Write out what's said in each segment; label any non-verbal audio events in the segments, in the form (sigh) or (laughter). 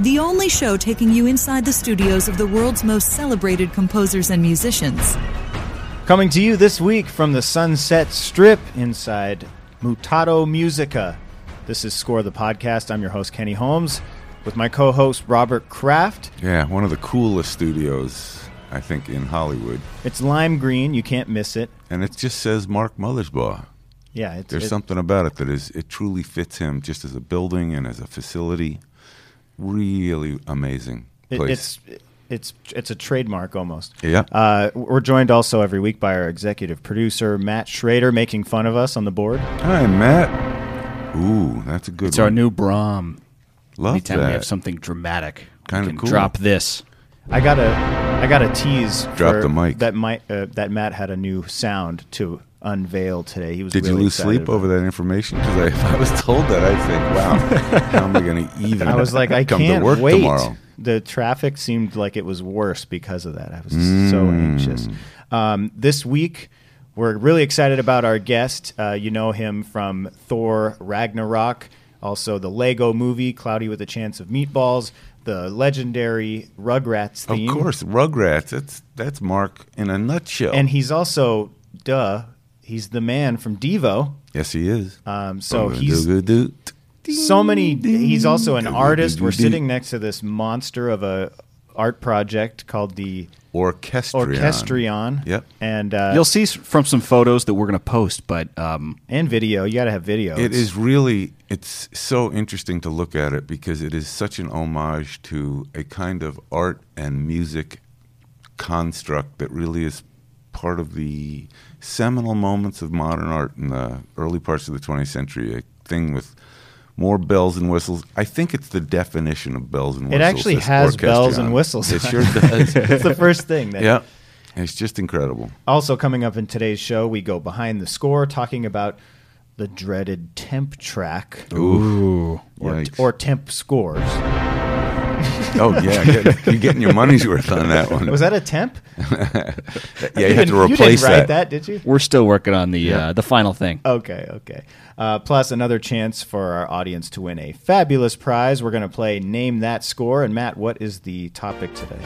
The only show taking you inside the studios of the world's most celebrated composers and musicians. Coming to you this week from the Sunset Strip inside Mutato Musica. This is Score the Podcast. I'm your host, Kenny Holmes, with my co host, Robert Kraft. Yeah, one of the coolest studios, I think, in Hollywood. It's lime green. You can't miss it. And it just says Mark Mothersbaugh. Yeah, it's, There's it- something about it that is, it truly fits him just as a building and as a facility. Really amazing it- place. it's it's it's a trademark almost. Yeah. Uh, we're joined also every week by our executive producer Matt Schrader, making fun of us on the board. Hi, Matt. Ooh, that's a good one. It's one. our new Brahm. Love Anytime that. we have something dramatic, Kinda cool. drop this. I got a I got a tease. Drop for the mic. That might uh, that Matt had a new sound to unveil today. He was. Did really you lose sleep over that information? Because (laughs) if I was told that, I'd think, wow, how am I going to even I was like, I come can't to work wait. tomorrow? The traffic seemed like it was worse because of that. I was so Mm. anxious. Um, this week, we're really excited about our guest. Uh, you know him from Thor Ragnarok, also the Lego movie, Cloudy with a Chance of Meatballs, the legendary Rugrats theme. Of course, Rugrats. That's that's Mark in a nutshell. And he's also, duh, he's the man from Devo. yes, he is. Um, so he's so many he's also an artist we're sitting next to this monster of a art project called the Orchestrion. orchestrion Yep. and uh, You'll see from some photos that we're going to post, but um, and video you gotta have video It's- really it's so interesting to look at it because it is such an homage to a kind of art and music construct that really is part of the seminal moments of modern art in the early parts of the 20th century. A thing with more bells and whistles. I think it's the definition of bells and whistles. it actually has bells and whistles It sure does. (laughs) it's the first thing that yeah, it's just incredible. also coming up in today's show we go behind the score talking about the dreaded temp track Ooh, or, Yikes. or temp scores (laughs) oh yeah, get- you're getting your money's worth on that one. was that a temp (laughs) yeah, you, you have to didn't- you replace didn't write that did you we're still working on the Yeah. uh, the final thing. Okay, okay. Uh, plus, another chance for our audience to win a fabulous prize. We're going to play Name That Score. And, Matt, what is the topic today?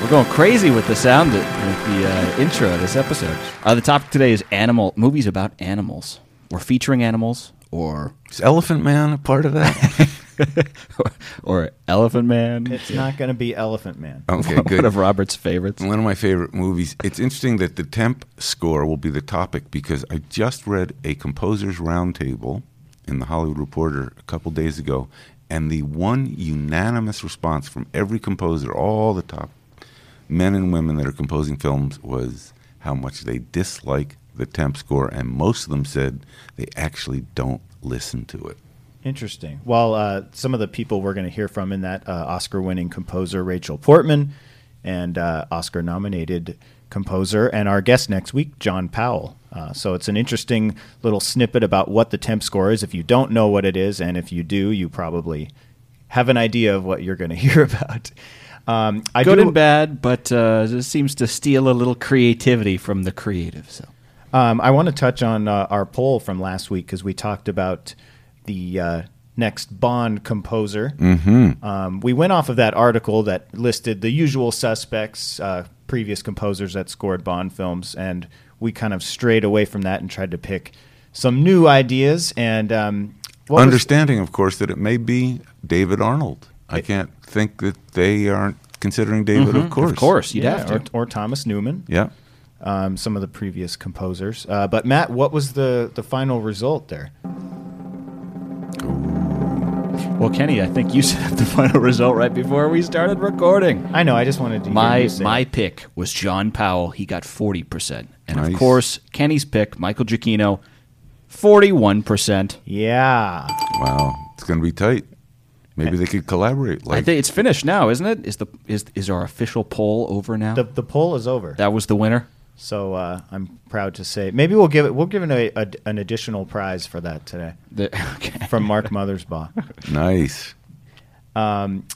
We're going crazy with the sound, that, with the uh, intro of this episode. Uh, the topic today is animal movies about animals. We're featuring animals, or Is Elephant Man a part of that? (laughs) (laughs) or Elephant Man. It's not going to be Elephant Man. (laughs) Okay, One good. of Robert's favorites. One of my favorite movies. It's interesting that the temp score will be the topic because I just read a composers roundtable in the Hollywood Reporter a couple days ago, and the one unanimous response from every composer, all the top men and women that are composing films, was how much they dislike the temp score, and most of them said they actually don't listen to it. Interesting. Well, uh, some of the people we're going to hear from in that uh, Oscar winning composer, Rachel Portman, and uh, Oscar nominated composer, and our guest next week, John Powell. Uh, so it's an interesting little snippet about what the temp score is. If you don't know what it is, and if you do, you probably have an idea of what you're going (laughs) to hear about. Um, I Good do, and bad, but uh, it seems to steal a little creativity from the creative. So Um, I want to touch on uh, our poll from last week because we talked about the uh, next Bond composer. Mm-hmm. Um, we went off of that article that listed the usual suspects, uh, previous composers that scored Bond films, and we kind of strayed away from that and tried to pick some new ideas. And um, what was- Understanding, of course, that it may be David Arnold. I can't think that they aren't considering David, of course. of course you'd yeah, have to. or, or Thomas Newman. Yeah. Um, some of the previous composers, uh, but Matt, what was the the final result there? Well, Kenny, I think you (laughs) said the final result right before we started recording. I know. I just wanted to hear My you say my it. pick was John Powell. He got forty percent, and Nice. of course Kenny's pick, Michael Giacchino, forty one percent. Yeah. Wow. It's going to be tight. Maybe they could collaborate. Like I think it's finished now, isn't it? Is the is is our official poll over now? The the poll is over. that was the winner. So uh, I'm proud to say maybe we'll give it we'll give it a, a, an additional prize for that today (laughs) The, okay. from Mark Mothersbaugh. (laughs) nice. Um,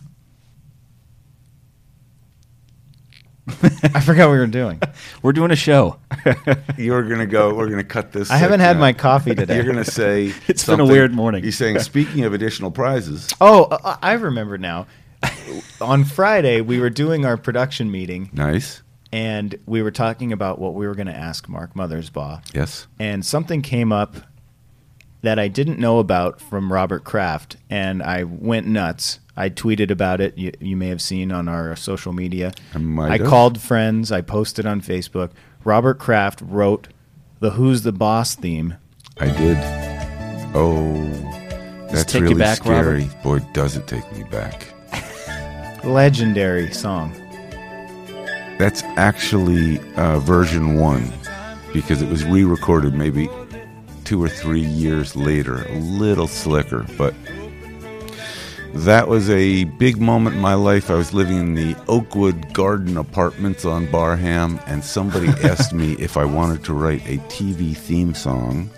I forgot what we were doing. (laughs) We're doing a show. You're gonna go. We're gonna cut this. I haven't section had my coffee today. You're gonna say It's been a weird morning. You're saying speaking of additional prizes. Oh, uh, I remember now. On Friday, we were doing our production meeting, Nice. And we were talking about what we were going to ask Mark Mothersbaugh. Yes. and something came up that I didn't know about from Robert Kraft, and I went nuts. I tweeted about it. You, you may have seen on our social media. I might I called friends. I posted on Facebook. Robert Kraft wrote the "Who's the Boss" theme. I did. Oh, that's really back, scary. Robert? Boy, does it take me back. (laughs) Legendary song. That's actually uh, version one because it was re recorded maybe two or three years later, a little slicker. But that was a big moment in my life. I was living in the Oakwood Garden Apartments on Barham, and somebody (laughs) asked me if I wanted to write a TV theme song.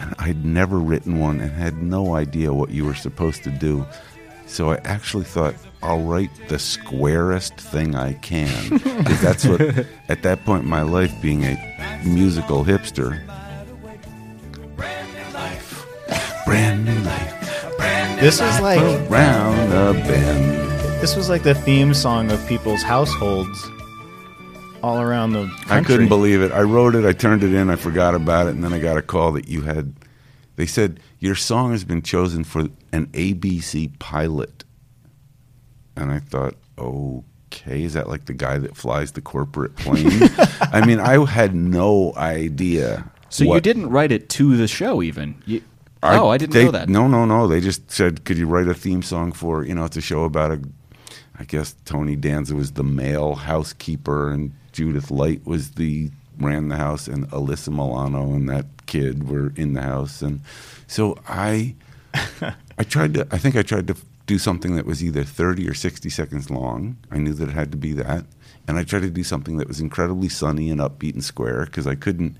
And I'd never written one and had no idea what you were supposed to do. So I actually thought I'll write the squarest thing I can. Because that's what, (laughs) at that point in my life, being a musical hipster, brand new life, This was like round the bend. this was like the theme song of people's households all around the country. I couldn't believe it. I wrote it, I turned it in, I forgot about it, and then I got a call that you had. They said your song has been chosen for an ABC pilot, and I thought, okay, is that like the guy that flies the corporate plane? (laughs) I mean, I had no idea. So you didn't write it to the show, even. You, oh, I didn't they- know that. No, no, no. They just said, could you write a theme song for, you know, it's a show about a, I guess Tony Danza was the male housekeeper and Judith Light was the, ran the house and Alyssa Milano and that kid were in the house. And so I, (laughs) I tried to, I think I tried to do something that was either 30 or 60 seconds long. I knew that it had to be that. And I tried to do something that was incredibly sunny and upbeat and square because I couldn't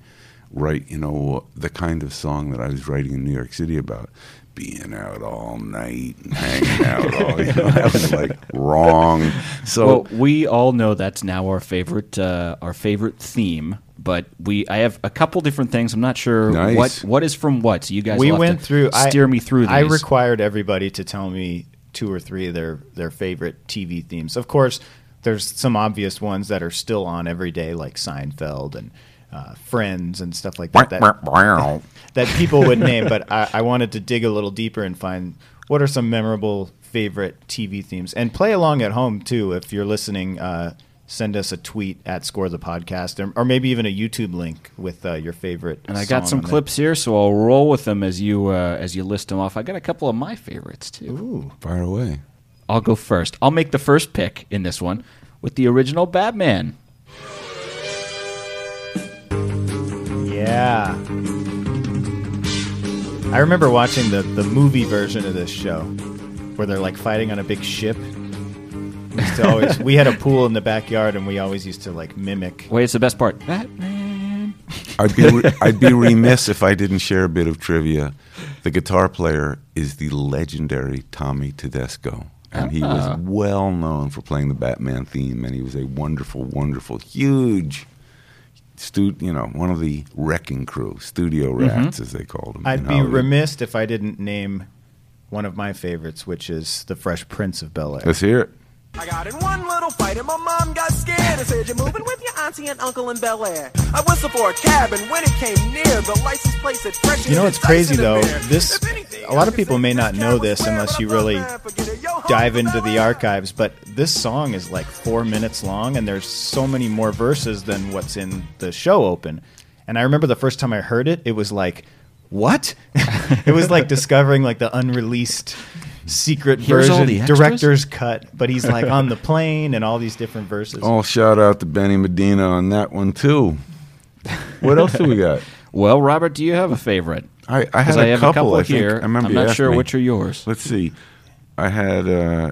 write, you know, the kind of song that I was writing in New York City about being out all night and hanging out all, (laughs) you know, that was like wrong. So well, we all know that's now our favorite uh, our favorite theme. But we, I have a couple different things. I'm not sure Nice. what what is from what. So you guys, we will have went to through. Steer I, me through. These. I required everybody to tell me two or three of their their favorite TV themes. Of course, there's some obvious ones that are still on every day, like Seinfeld and uh, Friends and stuff like that. That, (laughs) that people would name, but I, I wanted to dig a little deeper and find what are some memorable favorite TV themes, and play along at home too. If you're listening, uh, send us a tweet at Score the Podcast, or, or maybe even a YouTube link with uh, your favorite. and I got some on there. clips here, so I'll roll with them as you uh, as you list them off. I got a couple of my favorites too. Ooh. fire away. I'll go first. I'll make the first pick in this one with the original Batman. Yeah. I remember watching the, the movie version of this show where they're like fighting on a big ship. We, used to always, we had a pool in the backyard and we always used to like mimic. Wait, it's the best part. Batman. I'd be re- I'd be remiss if I didn't share a bit of trivia. The guitar player is the legendary Tommy Tedesco, and he was Ah. well known for playing the Batman theme. And he was a wonderful, wonderful, huge, stu- you know, one of the wrecking crew, studio rats as they called him. I'd in be Hollywood. remiss if I didn't name one of my favorites, which is The Fresh Prince of Bel Air. Let's hear it. I got in one little fight and my mom got scared and said, You're moving with your auntie and uncle in Bel Air. I whistled for a cab and when it came near, the license plate said fresh. You know what's crazy though? This a lot of people may not know this unless you really dive into the archives, but this song is like four minutes long, and there's so many more verses than what's in the show open. And I remember the first time I heard it, it was like, what? (laughs) it was like discovering like the unreleased secret Here's all version, the extras? director's cut, but he's like on the plane and all these different verses. Oh, shout out to Benny Medina on that one too. What else do we got? (laughs) Well, Robert, do you have a favorite? I, I Because had I a have couple, a couple I think. here. I remember I'm you not asked sure me. which are yours. Let's see. I had uh,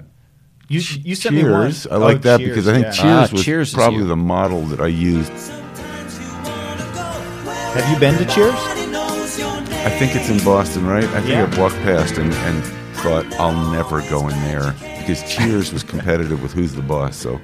You you sent me one. Cheers. I like Oh, that Cheers, because I think yeah. Cheers Ah, was Cheers is probably you. the model that I used. Have you been to Cheers? I think it's in Boston, right? I think Yeah. I walked past and, and thought I'll never go in there because Cheers was competitive with Who's the Boss. So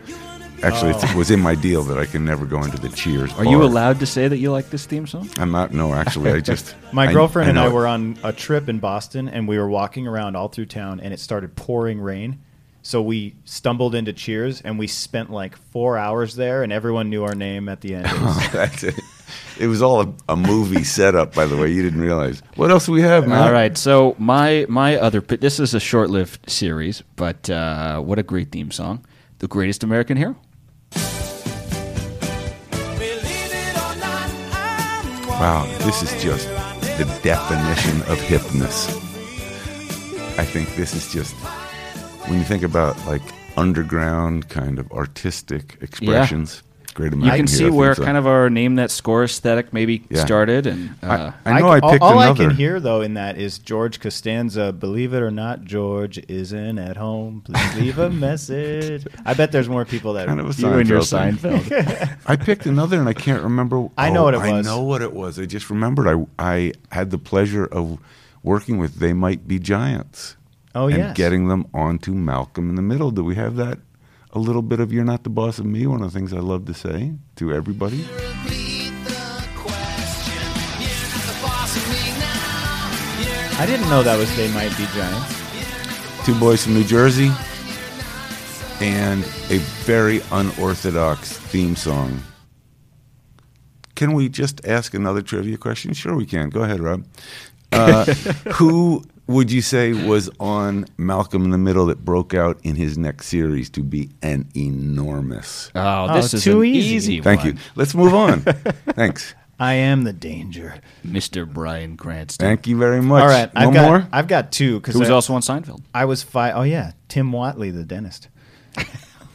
actually, Oh. it was in my deal that I can never go into the Cheers. Are you allowed to say that you like this theme song? I'm not. No, actually, I just (laughs) My I- girlfriend and I were on a trip in Boston, and we were walking around all through town, and it started pouring rain. So we stumbled into Cheers, and we spent like four hours there, and everyone knew our name at the end. (laughs) It was- That's it. It was all a, a movie setup, by the way. You didn't realize. What else do we have, man? All right, so my my other pi- this is a short-lived series, but uh, what a great theme song, "The Greatest American Hero." Wow, this is just the definition of hipness. I think this is just when you think about like underground kind of artistic expressions. Great You can see where theme song. kind of our name that score aesthetic maybe Yeah. started, and uh, I know I, all- picked all, another. I can hear though in that is George Costanza. Believe it or not, George isn't at home. Please leave a (laughs) message. I bet there's more people that. kind of a you and your Seinfeld (laughs) I picked another and I can't remember. (laughs) I know oh, what it was. I was. know what it was. I just remembered. I I had the pleasure of working with They Might Be Giants. Oh, and yes. getting them onto Malcolm in the Middle. Do we have that? A little bit of "You're Not the Boss of Me." One of the things I love to say to everybody. I didn't know that was They Might Be Giants. Two boys from New Jersey, and a very unorthodox theme song. Can we just ask another trivia question? Sure, we can. Go ahead, Rob. Uh, (laughs) who would you say was on Malcolm in the Middle that broke out in his next series to be an enormous? oh, this Oh, is too an easy. easy. Thank one. you. Let's move on. (laughs) Thanks. I am the danger. Mr. Bryan Cranston, Thank you very much. All right, One I've got more. I've got two because who was also on Seinfeld. I was five. Oh yeah, Tim Whatley, the dentist. (laughs)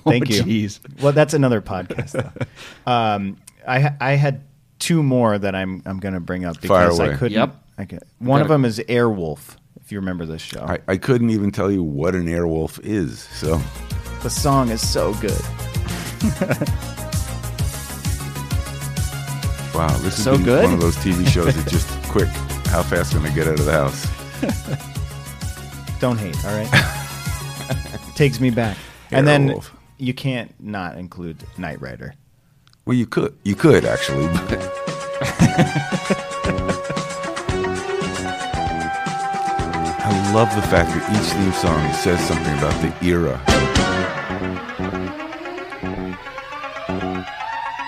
Thank Oh, you. jeez. Well, that's another podcast. (laughs) Um, I I had two more that I'm I'm going to bring up Fire because I couldn't. Yep. I could, one of them is Airwolf. You remember this show, I, I couldn't even tell you what an airwolf is. So the song is so good. (laughs) wow, this is So good? one of those TV shows that just (laughs) quick. How fast can I get out of the house? (laughs) Don't hate. All right, takes me back. And then you can't not include Knight Rider. Well, you could, you could actually. but- love the fact that each theme song says something about the era.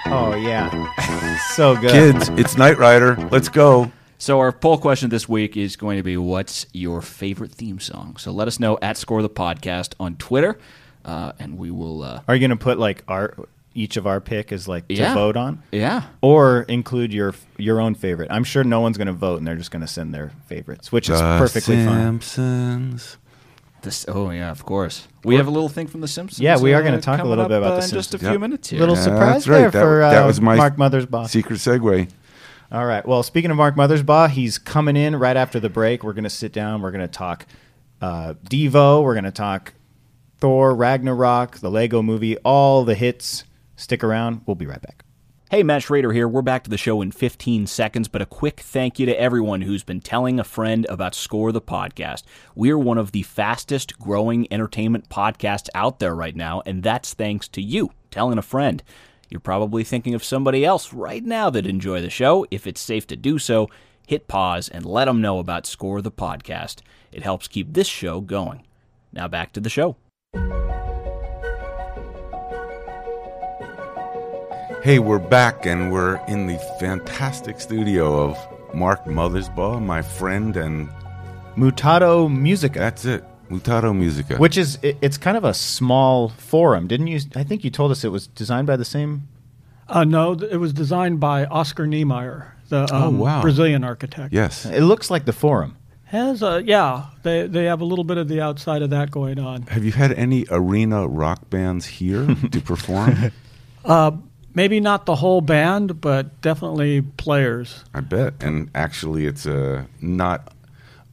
Oh yeah, (laughs) so good. Kids, it's Knight Rider. Let's go. So our poll question this week is going to be, "What's your favorite theme song?" So let us know at Score the Podcast on Twitter, uh, and we will. Uh, Are you going to put like our each of our pick is like to Yeah. vote on? yeah, or include your your own favorite. I'm sure no one's going to vote, and they're just going to send their favorites, which is The perfectly fine. Simpsons. this. Oh yeah, of course. We have a little thing from The Simpsons. Yeah, we are uh, gonna talk a coming little up, bit about uh, The in just a Simpsons. few Yep. minutes here. Little Yeah, surprise that's right. there That- for uh, that was my Mark Mothersbaugh. Secret segue. All right. Well, speaking of Mark Mothersbaugh, he's coming in right after the break. We're going to sit down. We're going to talk uh, Devo. We're going to talk Thor, Ragnarok, the Lego Movie, all the hits. Stick around. We'll be right back. Hey, Matt Schrader here. We're back to the show in 15 seconds, but a quick thank you to everyone who's been telling a friend about Score the Podcast. We're one of the fastest growing entertainment podcasts out there right now, and that's thanks to you telling a friend. You're probably thinking of somebody else right now that enjoy the show. If it's safe to do so, hit pause and let them know about Score the Podcast. It helps keep this show going. Now back to the show. Hey, we're back and we're in the fantastic studio of Mark Mothersbaugh, my friend, and Mutato Musica, that's it, Mutato Musica. which is it, it's kind of a small forum, didn't you? I think you told us it was designed by the same. Uh, no, it was designed by Oscar Niemeyer, the um, wow. Brazilian architect. yes. It looks like the forum. Has a yeah, they they have a little bit of the outside of that going on. Have you had any arena rock bands here (laughs) to perform? Maybe not the whole band, but definitely players. I bet. And actually, it's uh, not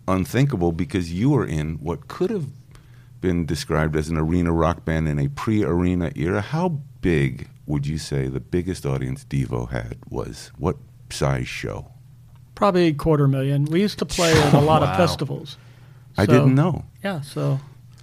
unthinkable because you were in what could have been described as an arena rock band in a pre-arena era. How big would you say the biggest audience Devo had was? What size show? Probably a quarter million. We used to play at a (laughs) lot of festivals. I didn't know. Yeah, so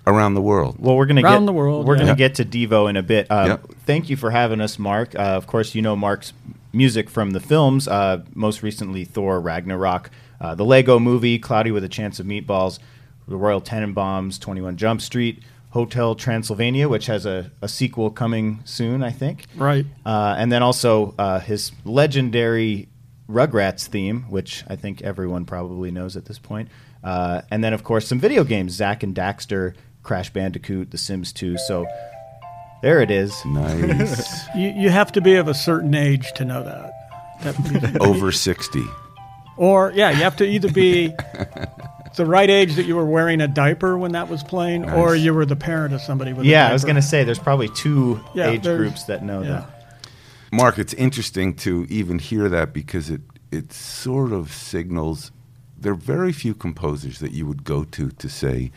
Around the world. Well, we're gonna Around get the world, We're yeah. gonna get to Devo in a bit. Uh, Yep. Thank you for having us, Mark. Uh, of course, you know Mark's music from the films. Uh, most recently, Thor: Ragnarok, uh, the Lego Movie, Cloudy with a Chance of Meatballs, the Royal Tenenbaums, Twenty One Jump Street, Hotel Transylvania, which has a, a sequel coming soon, I think. right. Uh, and then also uh, his legendary Rugrats theme, which I think everyone probably knows at this point. Uh, and then, of course, some video games Jak and Daxter, Crash Bandicoot, The Sims 2. So there it is. Nice. (laughs) You you have to be of a certain age to know that. that Over 60. or yeah, you have to either be the right age that you were wearing a diaper when that was playing, or you were the parent of somebody with a Yeah. I was going to say there's probably two Yeah, age groups that know yeah. that. Mark, it's interesting to even hear that because it, it sort of signals there are very few composers that you would go to to say,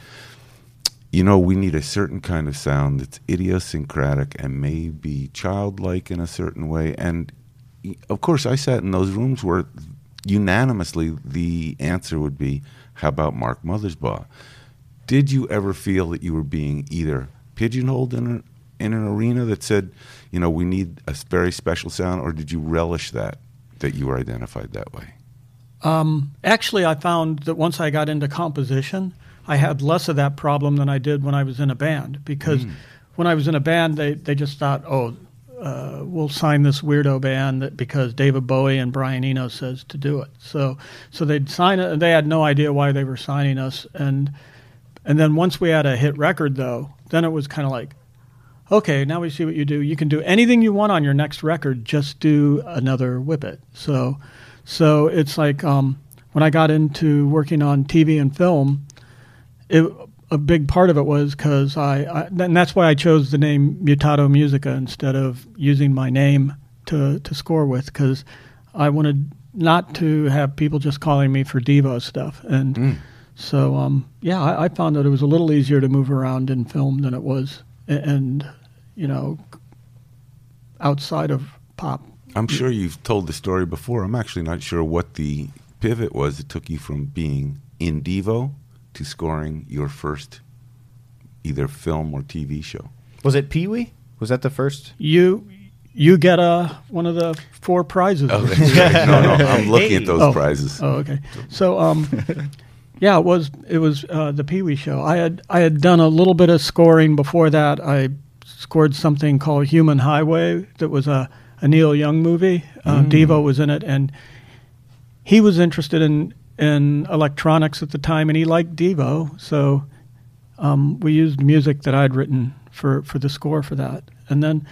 you know, we need a certain kind of sound that's idiosyncratic and maybe childlike in a certain way. And of course, I sat in those rooms where unanimously the answer would be, how about Mark Mothersbaugh? Did you ever feel that you were being either pigeonholed in an, in an arena that said, you know, we need a very special sound, or did you relish that, that you were identified that way? Um, actually, I found that once I got into composition, I had less of that problem than I did when I was in a band. Because when I was in a band, they, they just thought, oh, uh, we'll sign this weirdo band that because David Bowie and Brian Eno says to do it. So so they'd sign it, and they had no idea why they were signing us. And and then once we had a hit record, though, then it was kind of like, okay, now we see what you do. You can do anything you want on your next record. Just do another Whip It. So, so it's like um, when I got into working on TV and film, it, a big part of it was because I, I, and that's why I chose the name Mutato Musica instead of using my name to to score with because I wanted not to have people just calling me for Devo stuff and. So um, yeah, I, I found that it was a little easier to move around in film than it was, and you know, outside of pop. I'm sure you've told the story before. I'm actually not sure what the pivot was that took you from being in Devo to scoring your first either film or TV show. Was it Pee Wee? Was that the first? You you get a one of the four prizes. Oh, (laughs) right. No, no, I'm looking Hey. at those Oh. prizes. Oh, okay. So, um, (laughs) yeah, it was it was uh, the Pee Wee Show. I had I had done a little bit of scoring before that. I scored something called Human Highway that was a, a Neil Young movie. Uh, Devo was in it, and he was interested in in electronics at the time, and he liked Devo, so um, we used music that I'd written for for the score for that, and then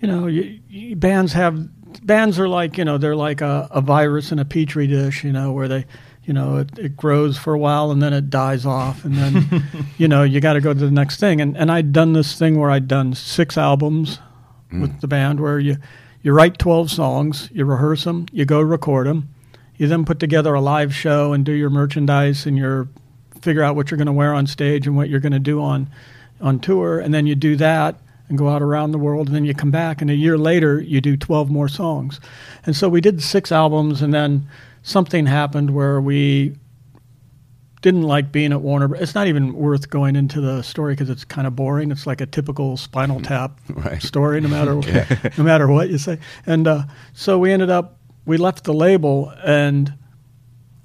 you know, you, you, bands have bands are like you know they're like a, a virus in a petri dish, you know, where they you know it, it grows for a while and then it dies off, and then (laughs) you know you got to go to the next thing. And and I'd done this thing where I'd done six albums with the band where you you write twelve songs, you rehearse them, you go record them, you then put together a live show and do your merchandise and your figure out what you're going to wear on stage and what you're going to do on on tour, and then you do that and go out around the world, and then you come back, and a year later you do 12 more songs. And so we did six albums, and then something happened where we didn't like being at Warner. It's not even worth going into the story because it's kind of boring. It's like a typical Spinal Tap (laughs) Right. story, no matter (laughs) no matter what you say. And uh, so we ended up we left the label, and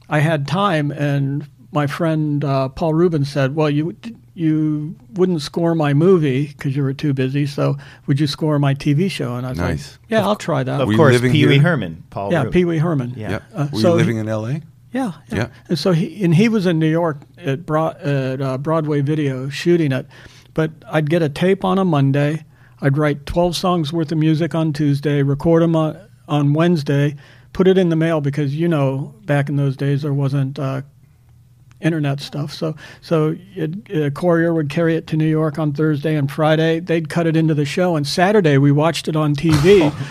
I had time, and my friend uh, Paul Reubens said, "Well, you you wouldn't score my movie because you were too busy. So would you score my TV show?" And I was Nice. like, "Yeah, I'll try that." Of Were course, Pee Wee here? Herman. Paul. yeah, Pee Wee Herman. Yeah. Yeah. Uh, Were so you he- living in L.A.? Yeah, yeah. Yeah. And so he and he was in New York at, Broad, at uh, Broadway Video shooting it, but I'd get a tape on a Monday. I'd write twelve songs worth of music on Tuesday, record them on, on Wednesday, put it in the mail because you know back in those days there wasn't uh, internet stuff. So so it, a courier would carry it to New York on Thursday and Friday. They'd cut it into the show, and Saturday we watched it on TV. (laughs)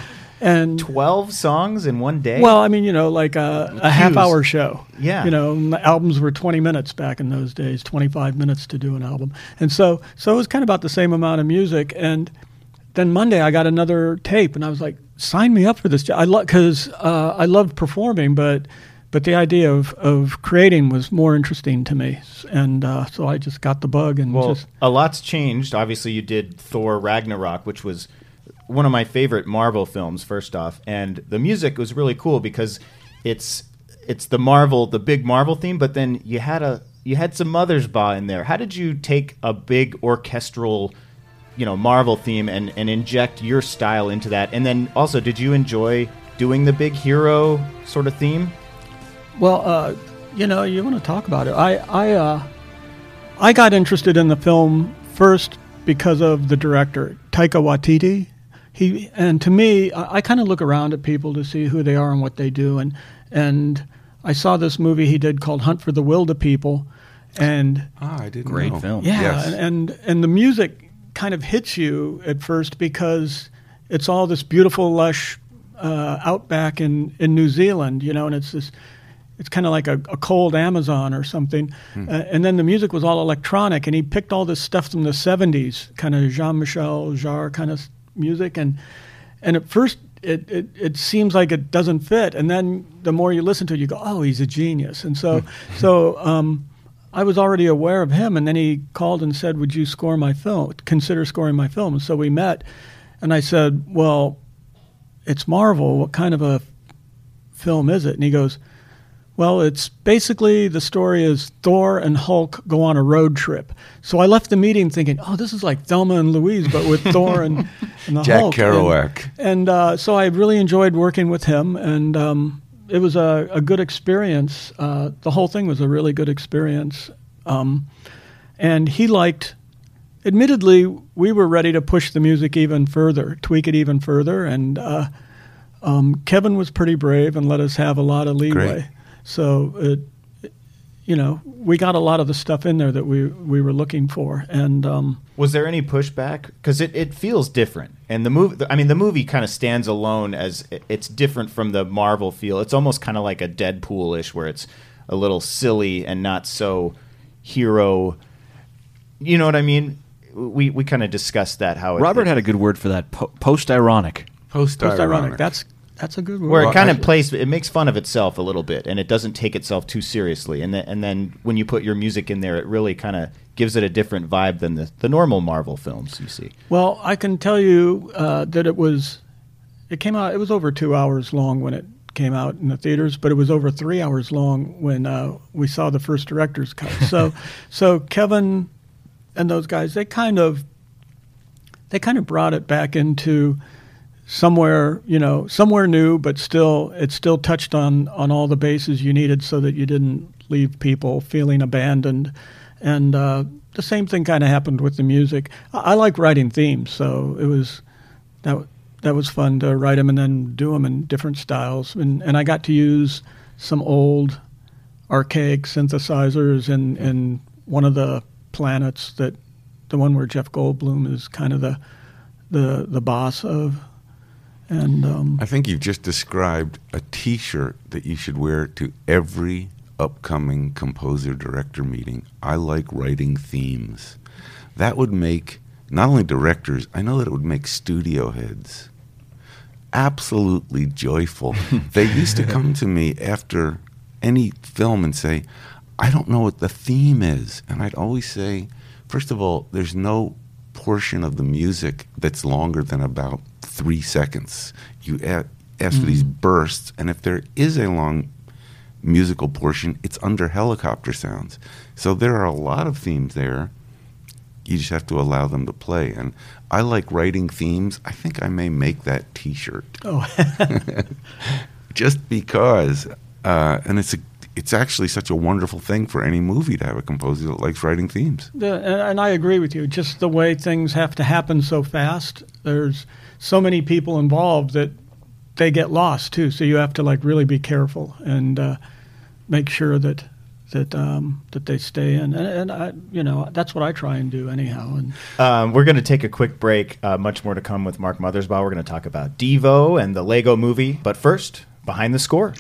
and 12 songs in one day? well, I mean, you know, like a, a half hour show. Yeah. You know, albums were 20 minutes back in those days, 25 minutes to do an album. And so, so it was kind of about the same amount of music. And then Monday I got another tape and I was like, sign me up for this job. I love, cause, uh, I loved performing, but, but the idea of, of creating was more interesting to me. And, uh, so I just got the bug and Well, just, a lot's changed. Obviously, you did Thor Ragnarok, which was one of my favorite Marvel films. First off, and the music was really cool because it's it's the Marvel, the big Marvel theme, but then you had a you had some Mothersbaugh in there. How did you take a big orchestral, you know, Marvel theme and and inject your style into that? And then also, did you enjoy doing the big hero sort of theme? Well, uh, you know, you want to talk about it. I, I, uh, I got interested in the film first because of the director, Taika Waititi. He and to me, I, I kind of look around at people to see who they are and what they do, and and I saw this movie he did called Hunt for the Wilderpeople, and Ah, I didn't Great know. film. yeah, Yes. and, and and the music kind of hits you at first because it's all this beautiful, lush uh, outback in in New Zealand, you know, and it's this. It's kind of like a, a cold Amazon or something, uh, and then the music was all electronic, and he picked all this stuff from the '70s, kind of Jean-Michel Jarre kind of music, and and at first it, it, it seems like it doesn't fit, and then the more you listen to it, you go, oh, he's a genius, and so so um, I was already aware of him, and then he called and said, would you score my film? Consider scoring my film, and so we met, and I said, well, it's Marvel. What kind of a film is it? And he goes. Well, it's basically the story is Thor and Hulk go on a road trip. So I left the meeting thinking, oh, this is like Thelma and Louise, but with Thor and, and the Jack Hulk. Kerouac. And, and uh, so I really enjoyed working with him, and um, it was a, a good experience. Uh, the whole thing was a really good experience. Um, and he liked, admittedly, we were ready to push the music even further, tweak it even further. And uh, um, Kevin was pretty brave and let us have a lot of leeway. Great. So it, you know, we got a lot of the stuff in there that we we were looking for, and um, Was there any pushback? Because it, it feels different, and the movie. I mean, the movie kind of stands alone as it's different from the Marvel feel. It's almost kind of like a Deadpool-ish, where it's a little silly and not so hero. You know what I mean? We we kind of discussed that how it, Robert had a good word for that. Po- post-ironic. Post-ironic. That's that's a good word. where it kind of plays it makes fun of itself a little bit and it doesn't take itself too seriously and then and then when you put your music in there it really kind of gives it a different vibe than the, the normal marvel films you see Well, I can tell you uh, that it was. It came out. It was over two hours long when it came out in the theaters, but it was over three hours long when uh, we saw the first director's cut. So, (laughs) so Kevin and those guys, they kind of, they kind of brought it back into somewhere, you know, somewhere new, but still, it still touched on on all the bases you needed, so that you didn't leave people feeling abandoned. And uh, the same thing kind of happened with the music. I, I like writing themes, so it was that that was fun to write them and then do them in different styles. And and I got to use some old archaic synthesizers in in one of the planets that the one where Jeff Goldblum is kind of the the the boss of. And um, I think you've just described a T-shirt that you should wear to every upcoming composer director meeting. I like writing themes. That would make not only directors, I know that it would make studio heads absolutely joyful. (laughs) they used to come to me after any film and say, I don't know what the theme is. And I'd always say, first of all, there's no portion of the music that's longer than about three seconds. You ask for these bursts, and if there is a long musical portion, it's under helicopter sounds. So there are a lot of themes there. You just have to allow them to play. And I like writing themes. I think I may make that T-shirt oh, (laughs) (laughs) just because. Uh, and it's a, it's actually such a wonderful thing for any movie to have a composer that likes writing themes. The, and, and I agree with you. Just the way things have to happen so fast. There's so many people involved that they get lost too. So you have to like really be careful and uh, make sure that that um, that they stay in, and, and I, you know, that's what I try and do anyhow. And Um, we're going to take a quick break. Uh, much more to come with Mark Mothersbaugh. We're going to talk about Devo and the Lego movie. But first, behind the score.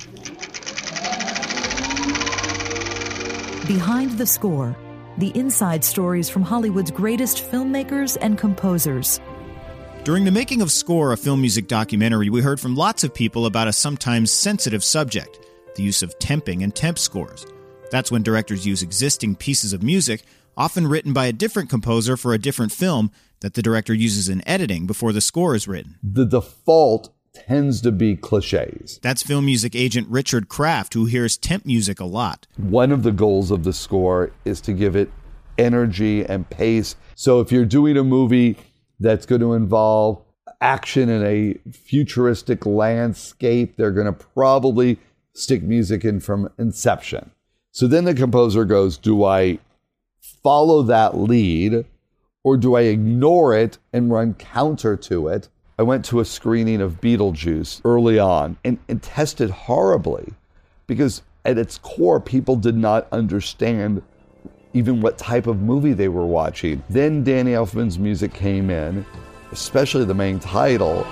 Behind the Score The Inside Stories from Hollywood's Greatest Filmmakers and Composers. During the making of Score, a film music documentary, we heard from lots of people about a sometimes sensitive subject the use of temping and temp scores. That's when directors use existing pieces of music, often written by a different composer for a different film, that the director uses in editing before the score is written. The default tends to be cliches. That's film music agent Richard Kraft, who hears temp music a lot. One of the goals of the score is to give it energy and pace. So if you're doing a movie that's going to involve action in a futuristic landscape, they're going to probably stick music in from Inception. So then the composer goes, Do I follow that lead or do I ignore it and run counter to it? I went to a screening of Beetlejuice early on and it tested horribly because at its core, people did not understand even what type of movie they were watching. Then Danny Elfman's music came in, especially the main title.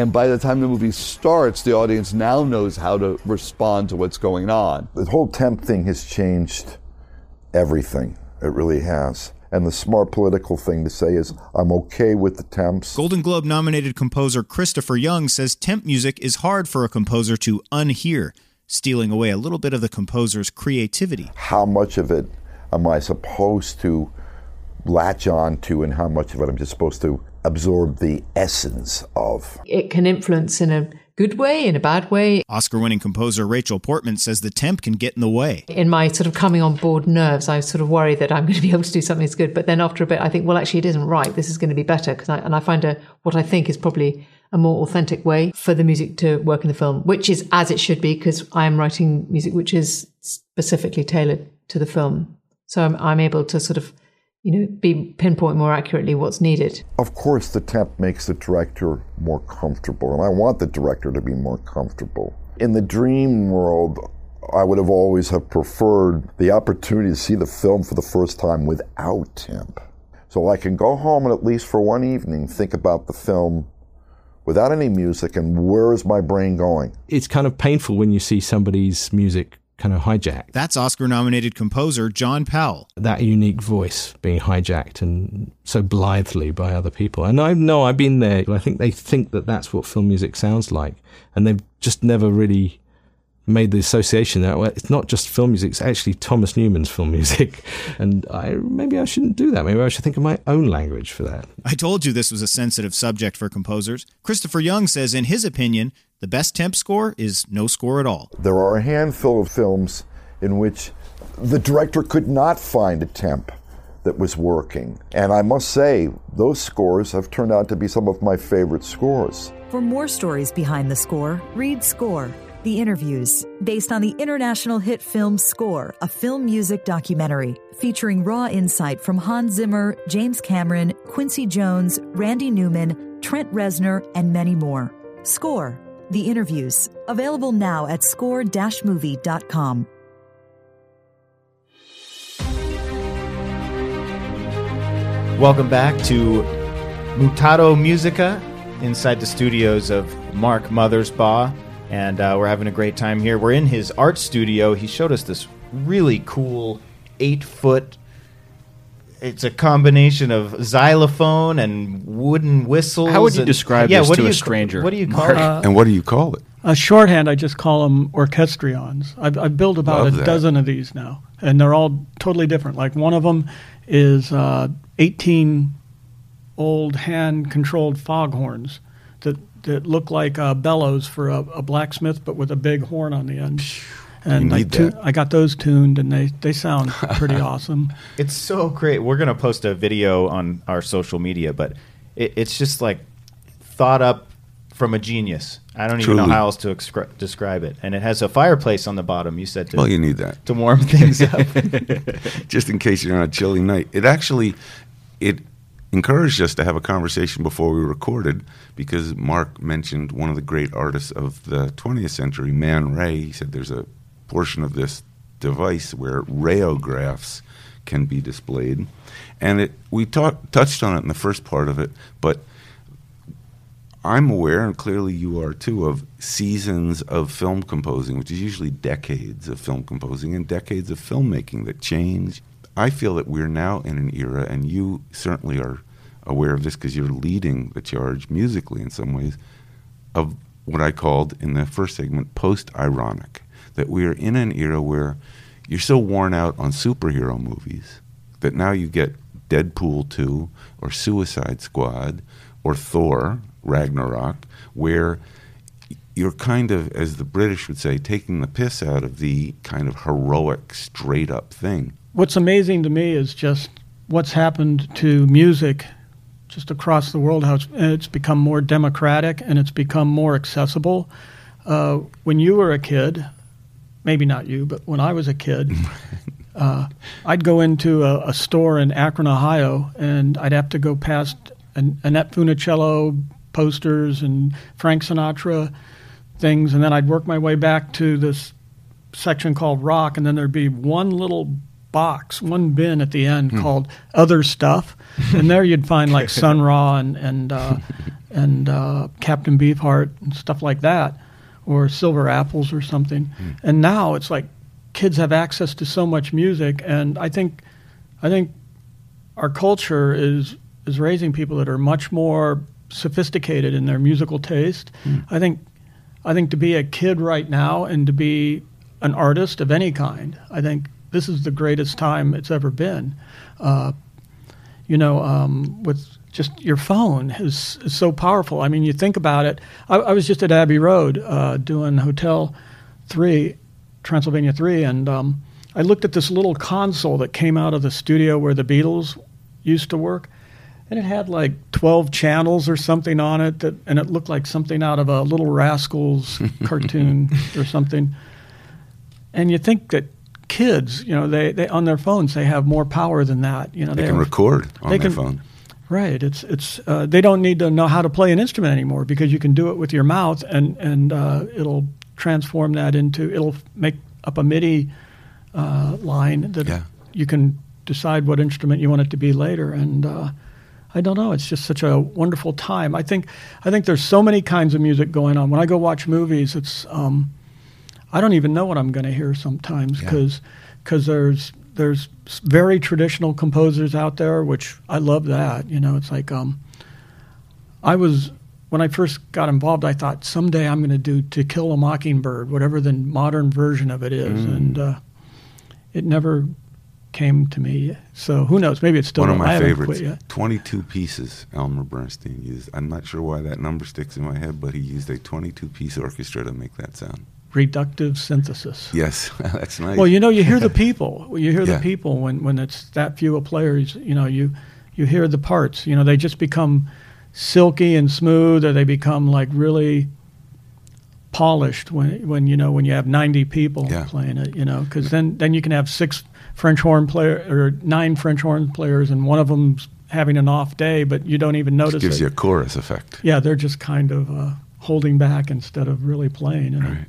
And by the time the movie starts, the audience now knows how to respond to what's going on. The whole temp thing has changed everything. It really has. And the smart political thing to say is, I'm okay with the temps. Golden Globe nominated composer Christopher Young says temp music is hard for a composer to unhear, stealing away a little bit of the composer's creativity. How much of it am I supposed to latch on to, and how much of it I'm just supposed to absorb the essence of? It can influence in a good way, in a bad way. Oscar winning composer Rachel Portman says the temp can get in the way. In my sort of coming on board nerves, I sort of worry that I'm (laughs) going to be able to do something that's good. But then after a bit, I think, well, actually, it isn't right. This is going to be better. Cause I, and I find a, what I think is probably a more authentic way for the music to work in the film, which is as it should be, because I am writing music which is specifically tailored to the film. So I'm, I'm able to sort of you know, be pinpoint more accurately what's needed. Of course, the temp makes the director more comfortable, and I want the director to be more comfortable. In the dream world, I would have always have preferred the opportunity to see the film for the first time without temp. So I can go home and at least for one evening think about the film without any music and where is my brain going? It's kind of painful when you see somebody's music kind of hijacked. That's Oscar nominated composer John Powell. That unique voice being hijacked and so blithely by other people. And I know I've been there. I think they think that that's what film music sounds like. And they've just never really made the association that well, it's not just film music, it's actually Thomas Newman's film music. (laughs) And I maybe I shouldn't do that. Maybe I should think of my own language for that. I told you this was a sensitive subject for composers. Christopher Young says, in his opinion, the best temp score is no score at all. There are a handful of films in which the director could not find a temp that was working. And I must say, those scores have turned out to be some of my favorite scores. For more stories behind the score, read Score The Interviews, based on the international hit film Score, a film music documentary featuring raw insight from Hans Zimmer, James Cameron, Quincy Jones, Randy Newman, Trent Reznor, and many more. Score The Interviews, available now at score-movie.com. Welcome back to Mutato Musica inside the studios of Mark Mothersbaugh. And uh, we're having a great time here. We're in his art studio. He showed us this really cool eight foot. It's a combination of xylophone and wooden whistles. How would you and- describe yeah, this what to do a you- stranger, What do you call it? Uh, and what do you call it? A shorthand, I just call them orchestrions. I've, I've built about Love a that. dozen of these now, and they're all totally different. Like one of them is uh, 18 old hand-controlled foghorns that that look like uh, bellows for a, a blacksmith, but with a big horn on the end. And You I, tu- that. I got those tuned, and they, they sound pretty (laughs) awesome. It's so great. We're gonna post a video on our social media, but it, it's just like thought up from a genius. I don't even know how else to excri- describe it. And it has a fireplace on the bottom. You said to Well, you need that. to warm things up. (laughs) just in case you're on a chilly night. It actually, it encouraged us to have a conversation before we recorded because Mark mentioned one of the great artists of the 20th century, Man Ray. He said there's a portion of this device where rayographs can be displayed. And it, we talk, touched on it in the first part of it, but I'm aware, and clearly you are too, of seasons of film composing, which is usually decades of film composing and decades of filmmaking that change. I feel that we're now in an era, and you certainly are aware of this because you're leading the charge musically in some ways, of what I called in the first segment post ironic. That we are in an era where you're so worn out on superhero movies that now you get Deadpool 2 or Suicide Squad or Thor, Ragnarok, where you're kind of, as the British would say, taking the piss out of the kind of heroic, straight up thing. What's amazing to me is just what's happened to music just across the world, how it's, it's become more democratic and it's become more accessible. Uh, when you were a kid, maybe not you, but when I was a kid, (laughs) uh, I'd go into a, a, store in Akron, Ohio, and I'd have to go past an, Annette Funicello posters and Frank Sinatra things, and then I'd work my way back to this section called rock, and then there'd be one little box, one bin at the end hmm. called other stuff, and there you'd find like (laughs) Sun Ra and and uh, and uh, Captain Beefheart and stuff like that, or Silver Apples or something. Hmm. And now it's like kids have access to so much music, and I think I think our culture is is raising people that are much more sophisticated in their musical taste. Mm. I think I think to be a kid right now and to be an artist of any kind, I think this is the greatest time it's ever been. Uh, you know, um, with just your phone is, is, so powerful. I mean, you think about it. I, I was just at Abbey Road uh, doing Hotel Three, Transylvania Three, and um, I looked at this little console that came out of the studio where the Beatles used to work and it had like 12 channels or something on it that and it looked like something out of a little rascals (laughs) cartoon or something. And you think that kids you know they, they on their phones they have more power than that you know they, they can have, record on they their can, phone. Right it's it's uh, they don't need to know how to play an instrument anymore because you can do it with your mouth and and uh, it'll transform that into it'll make up a midi uh, line that yeah. you can decide what instrument you want it to be later. And uh, I don't know. It's just such a wonderful time. I think I think there's so many kinds of music going on. When I go watch movies, it's um, I don't even know what I'm going to hear sometimes because yeah. because there's there's very traditional composers out there, which I love that. You know, it's like um, I was when I first got involved, I thought someday I'm going to do To Kill a Mockingbird, whatever the modern version of it is, mm. and uh, it never came to me. So who knows? Maybe it's still one of my favorites. Twenty-two pieces. Elmer Bernstein used. I'm not sure why that number sticks in my head, but he used a 22-piece orchestra to make that sound. Reductive synthesis. Yes, (laughs) that's nice. Well, you know, you hear the (laughs) people. You hear Yeah. the people when when it's that few of players. You know, you you hear the parts. You know, they just become silky and smooth, or they become like really polished when when you know when you have 90 people Yeah. playing it. You know, because then then you can have six French horn player or nine French horn players, and one of them's having an off day, but you don't even notice Just gives it. you a chorus effect. yeah, they're just kind of uh, holding back instead of really playing. And Right.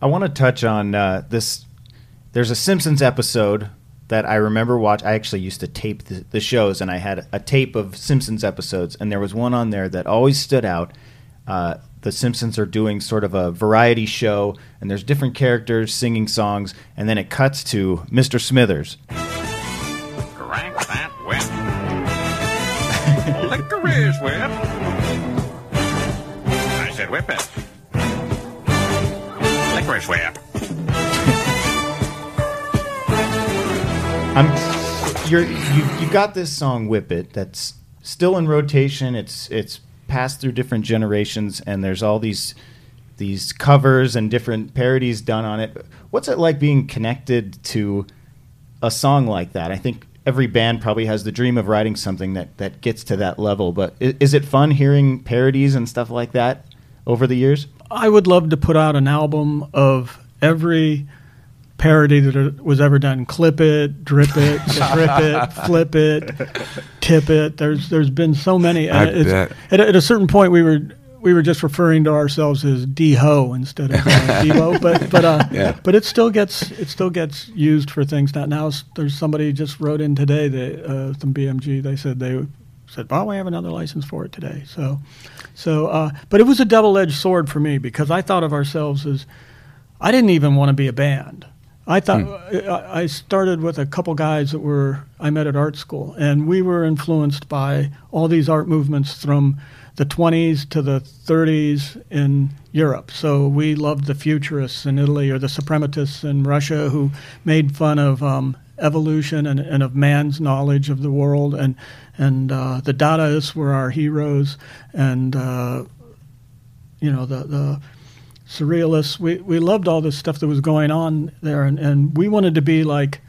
I want to touch on uh, this. There's a Simpsons episode that I remember watch. I actually used to tape the, the shows, and I had a tape of Simpsons episodes, and there was one on there that always stood out. Uh, the Simpsons are doing sort of a variety show, and there's different characters singing songs, and then it cuts to Mr. Smithers. Crank that whip. (laughs) Licorice whip. I said whip it. Licorice whip. I'm you're you you got this song "Whip It" that's still in rotation. It's it's passed through different generations, and there's all these these covers and different parodies done on it. What's it like being connected to a song like that? I think every band probably has the dream of writing something that that gets to that level. But is, is it fun hearing parodies and stuff like that over the years? I would love to put out an album of every parody that was ever done. Clip it, drip it, (laughs) strip it, flip it, tip it. There's there's been so many. I it's- bet. At, at a certain point, we were we were just referring to ourselves as D Ho instead of uh, (laughs) Devo, but but uh, Yeah. but it still gets it still gets used for things. Now, now there's somebody just wrote in today. They uh, some BMG. They said they said, "Well, we have another license for it today." So, so uh, but it was a double edged sword for me because I thought of ourselves as I didn't even want to be a band. I thought I I started with a couple guys that were I met at art school, and we were influenced by all these art movements from the 20s to the 30s in Europe. So we loved the futurists in Italy or the suprematists in Russia who made fun of um, evolution and, and of man's knowledge of the world, and and uh, the Dadaists were our heroes, and uh, you know the the surrealists. We we loved all this stuff that was going on there, and, and we wanted to be like,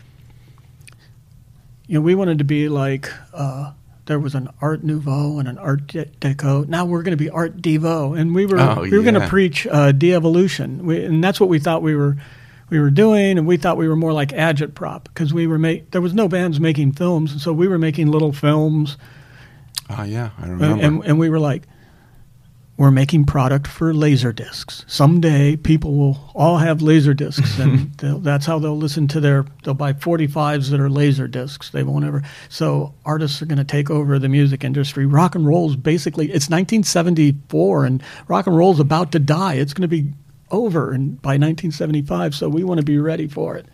you know, we wanted to be like. Uh, there was an Art Nouveau and an Art De- Deco. Now we're going to be Art Devo, and we were Oh, we were going to preach uh, de-evolution, we, and that's what we thought we were we were doing, and we thought we were more like Agitprop because we were make there was no bands making films, and so we were making little films, Oh yeah, I and, remember. and, and we were like, we're making product for laser discs. Someday people will all have laser discs, and (laughs) that's how they'll listen to their. They'll buy 45s that are laser discs. They won't ever. So artists are going to take over the music industry. Rock and roll's basically it's 1974, and rock and roll's about to die. It's going to be over and by 1975. So we want to be ready for it.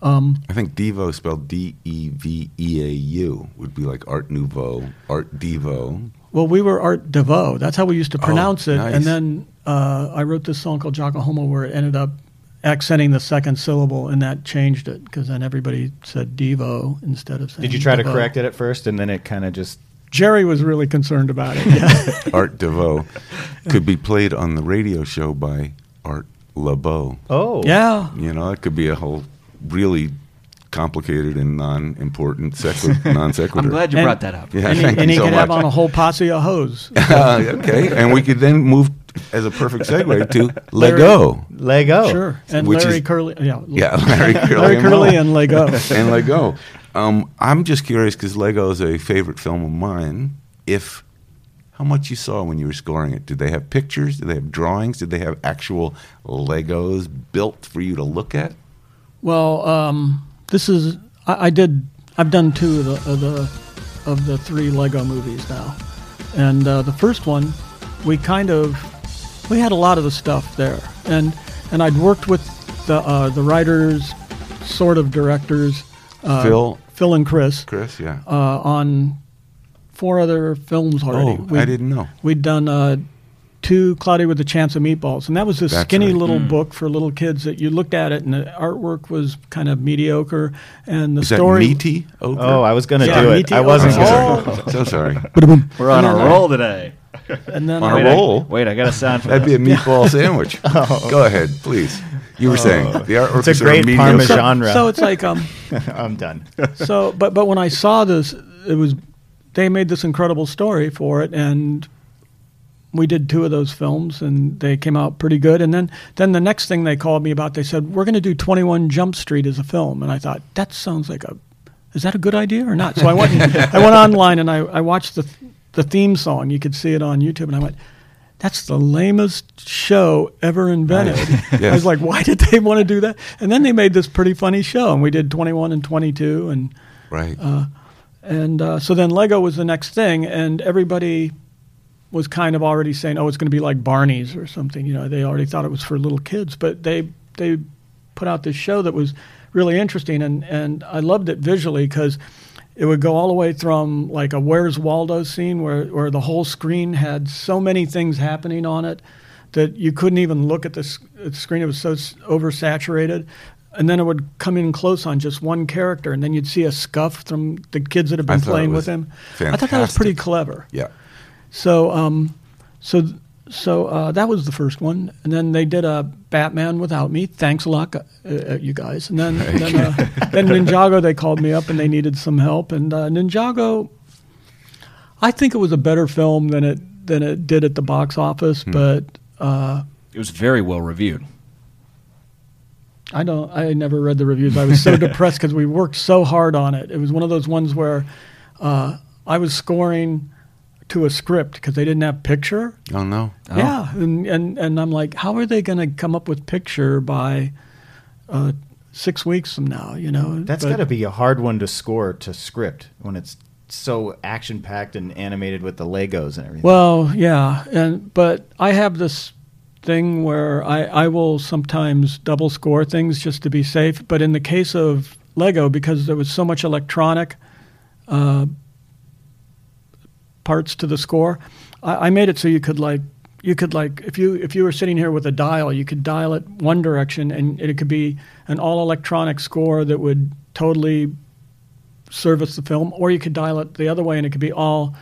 Um, I think Devo spelled D E V E A U would be like Art Nouveau, Art Devo. Well, we were Art Devo. That's how we used to Oh, pronounce it. nice. And then uh, I wrote this song called Jocko Homo where it ended up accenting the second syllable, and that changed it because then everybody said Devo instead of saying. Did you try to correct it at first, and then it kind of just? Jerry was really concerned about it. Yeah. (laughs) (laughs) Art Devo could be played on the radio show by Art Laboe. Oh. Yeah. You know, it could be a whole really complicated and non-important sequi- (laughs) non sequitur. I'm glad you And- brought that up. Yeah, and he, thank and you he so could have on a whole posse of hoes. (laughs) Uh, okay, and we could then move as a perfect segue to (laughs) Lego. Lego. Sure. And Which Larry is- Curly. Yeah. Yeah, Larry Curly, Larry and Curly and Lego. and Lego. Um, I'm just curious because Lego is a favorite film of mine. If how much you saw when you were scoring it? Did they have pictures? Did they have drawings? Did they have actual Legos built for you to look at? Well, um, this is I, I did. I've done two of the, of the of the three Lego movies now, and uh, the first one, we kind of we had a lot of the stuff there, and and I'd worked with the uh, the writers, sort of directors, uh, Phil? Phil and Chris, Chris, yeah. uh, on four other films already. Oh, I didn't know. We'd done two Cloudy with a Chance of Meatballs, and that was a That's skinny right. little Mm. book for little kids that you looked at it, and the artwork was kind of mediocre, and the Is that story. meaty? Ochre? Oh, I was gonna Yeah, do it. meaty I wasn't. ochre. Oh. (laughs) So sorry. We're on And a roll today. And then On I- a Wait, I- roll. wait, I got a sound for That'd be a meatball (laughs) sandwich. Go ahead, please. You were saying the artwork Oh. It's a is sort of great. Parmesan. genre. So it's like um, (laughs) I'm done. so but but when I saw this, it was they made this incredible story for it, and we did two of those films, and they came out pretty good. And then then the next thing they called me about, they said we're going to do Twenty One Jump Street as a film, and I thought that sounds like a is that a good idea or not? So I went (laughs) I went online and I, I watched the the theme song. You could see it on YouTube, and I went. That's the lamest show ever invented. Right. (laughs) I was like, why did they want to do that? And then they made this pretty funny show, and we did 21 and 22, and Right. uh, and uh, so then Lego was the next thing, and everybody was kind of already saying, "Oh, it's going to be like Barney's or something." You know, they already thought it was for little kids, but they they put out this show that was really interesting, and and I loved it visually because it would go all the way from like a Where's Waldo scene where where the whole screen had so many things happening on it that you couldn't even look at the, screen. It was so s- oversaturated. And then it would come in close on just one character, and then you'd see a scuff from the kids that have been playing with him. I thought that was pretty clever. Yeah. So, um, so, so uh, that was the first one, and then they did a Batman without me. Thanks a lot, uh, uh, you guys. And then, then, uh, then Ninjago, they called me up and they needed some help. And uh, Ninjago, I think it was a better film than it than it did at the box office, Hmm. but uh, It was very well reviewed. I don't. I never read the reviews. I was so (laughs) depressed because we worked so hard on it. It was one of those ones where uh, I was scoring to a script because they didn't have picture. Oh no. Yeah, and, and and I'm like, how are they going to come up with picture by uh, six weeks from now? You know, that's got to be a hard one to score to script when it's so action packed and animated with the Legos and everything. Well, yeah, and but I have this thing where I, I will sometimes double score things just to be safe. But in the case of Lego, because there was so much electronic uh, parts to the score, I, I made it so you could like you could like if you if you were sitting here with a dial, you could dial it one direction, and it could be an all electronic score that would totally service the film, or you could dial it the other way, and it could be all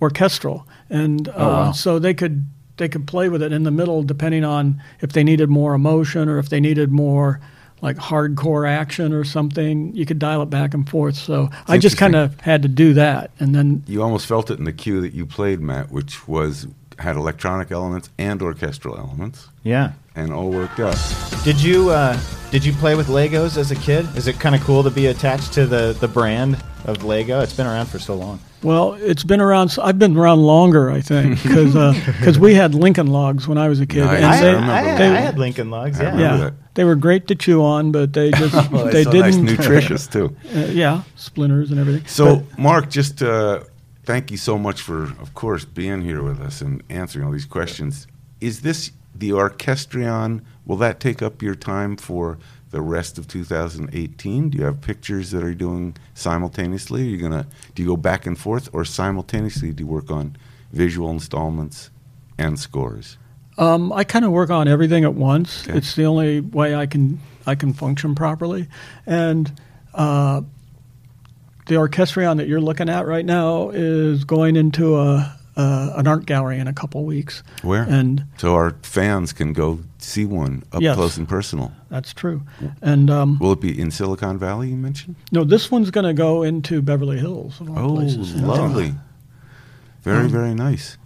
orchestral. And uh, Oh, wow. so they could they could play with it in the middle, depending on if they needed more emotion or if they needed more like hardcore action or something. You could dial it back and forth. So I just kind of had to do that, and then You almost felt it in the cue that you played, Matt, which was had electronic elements and orchestral elements. Yeah. And all worked out. Did you uh, did you play with Legos as a kid? Is it kind of cool to be attached to the the brand of Lego? It's been around for so long. Well, it's been around. I've been around longer, I think, because (laughs) we had Lincoln Logs when I was a kid. Nice. and I- they- I- I they- had Lincoln Logs, I Yeah, that. they were great to chew on, but they (laughs) just Well, they so didn't nutritious, too. (laughs) Uh, yeah, splinters and everything. So, But- Mark, just uh, thank you so much for, of course, being here with us and answering all these questions. Is this the orchestrion? Will that take up your time for the rest of 2018? Do you have pictures that are doing simultaneously? Are you gonna do you go back and forth, or simultaneously do you work on visual installments and scores? Um, I kind of work on everything at once. It's the only way I can I can function properly. And uh, the orchestrion that you're looking at right now is going into a, a an art gallery in a couple weeks. Where? And so our fans can go see one up Yes. close and personal. that's true. And um, Will it be in Silicon Valley? You mentioned. no, this one's going to go into Beverly Hills. Oh, places. lovely. Very, Um, very nice.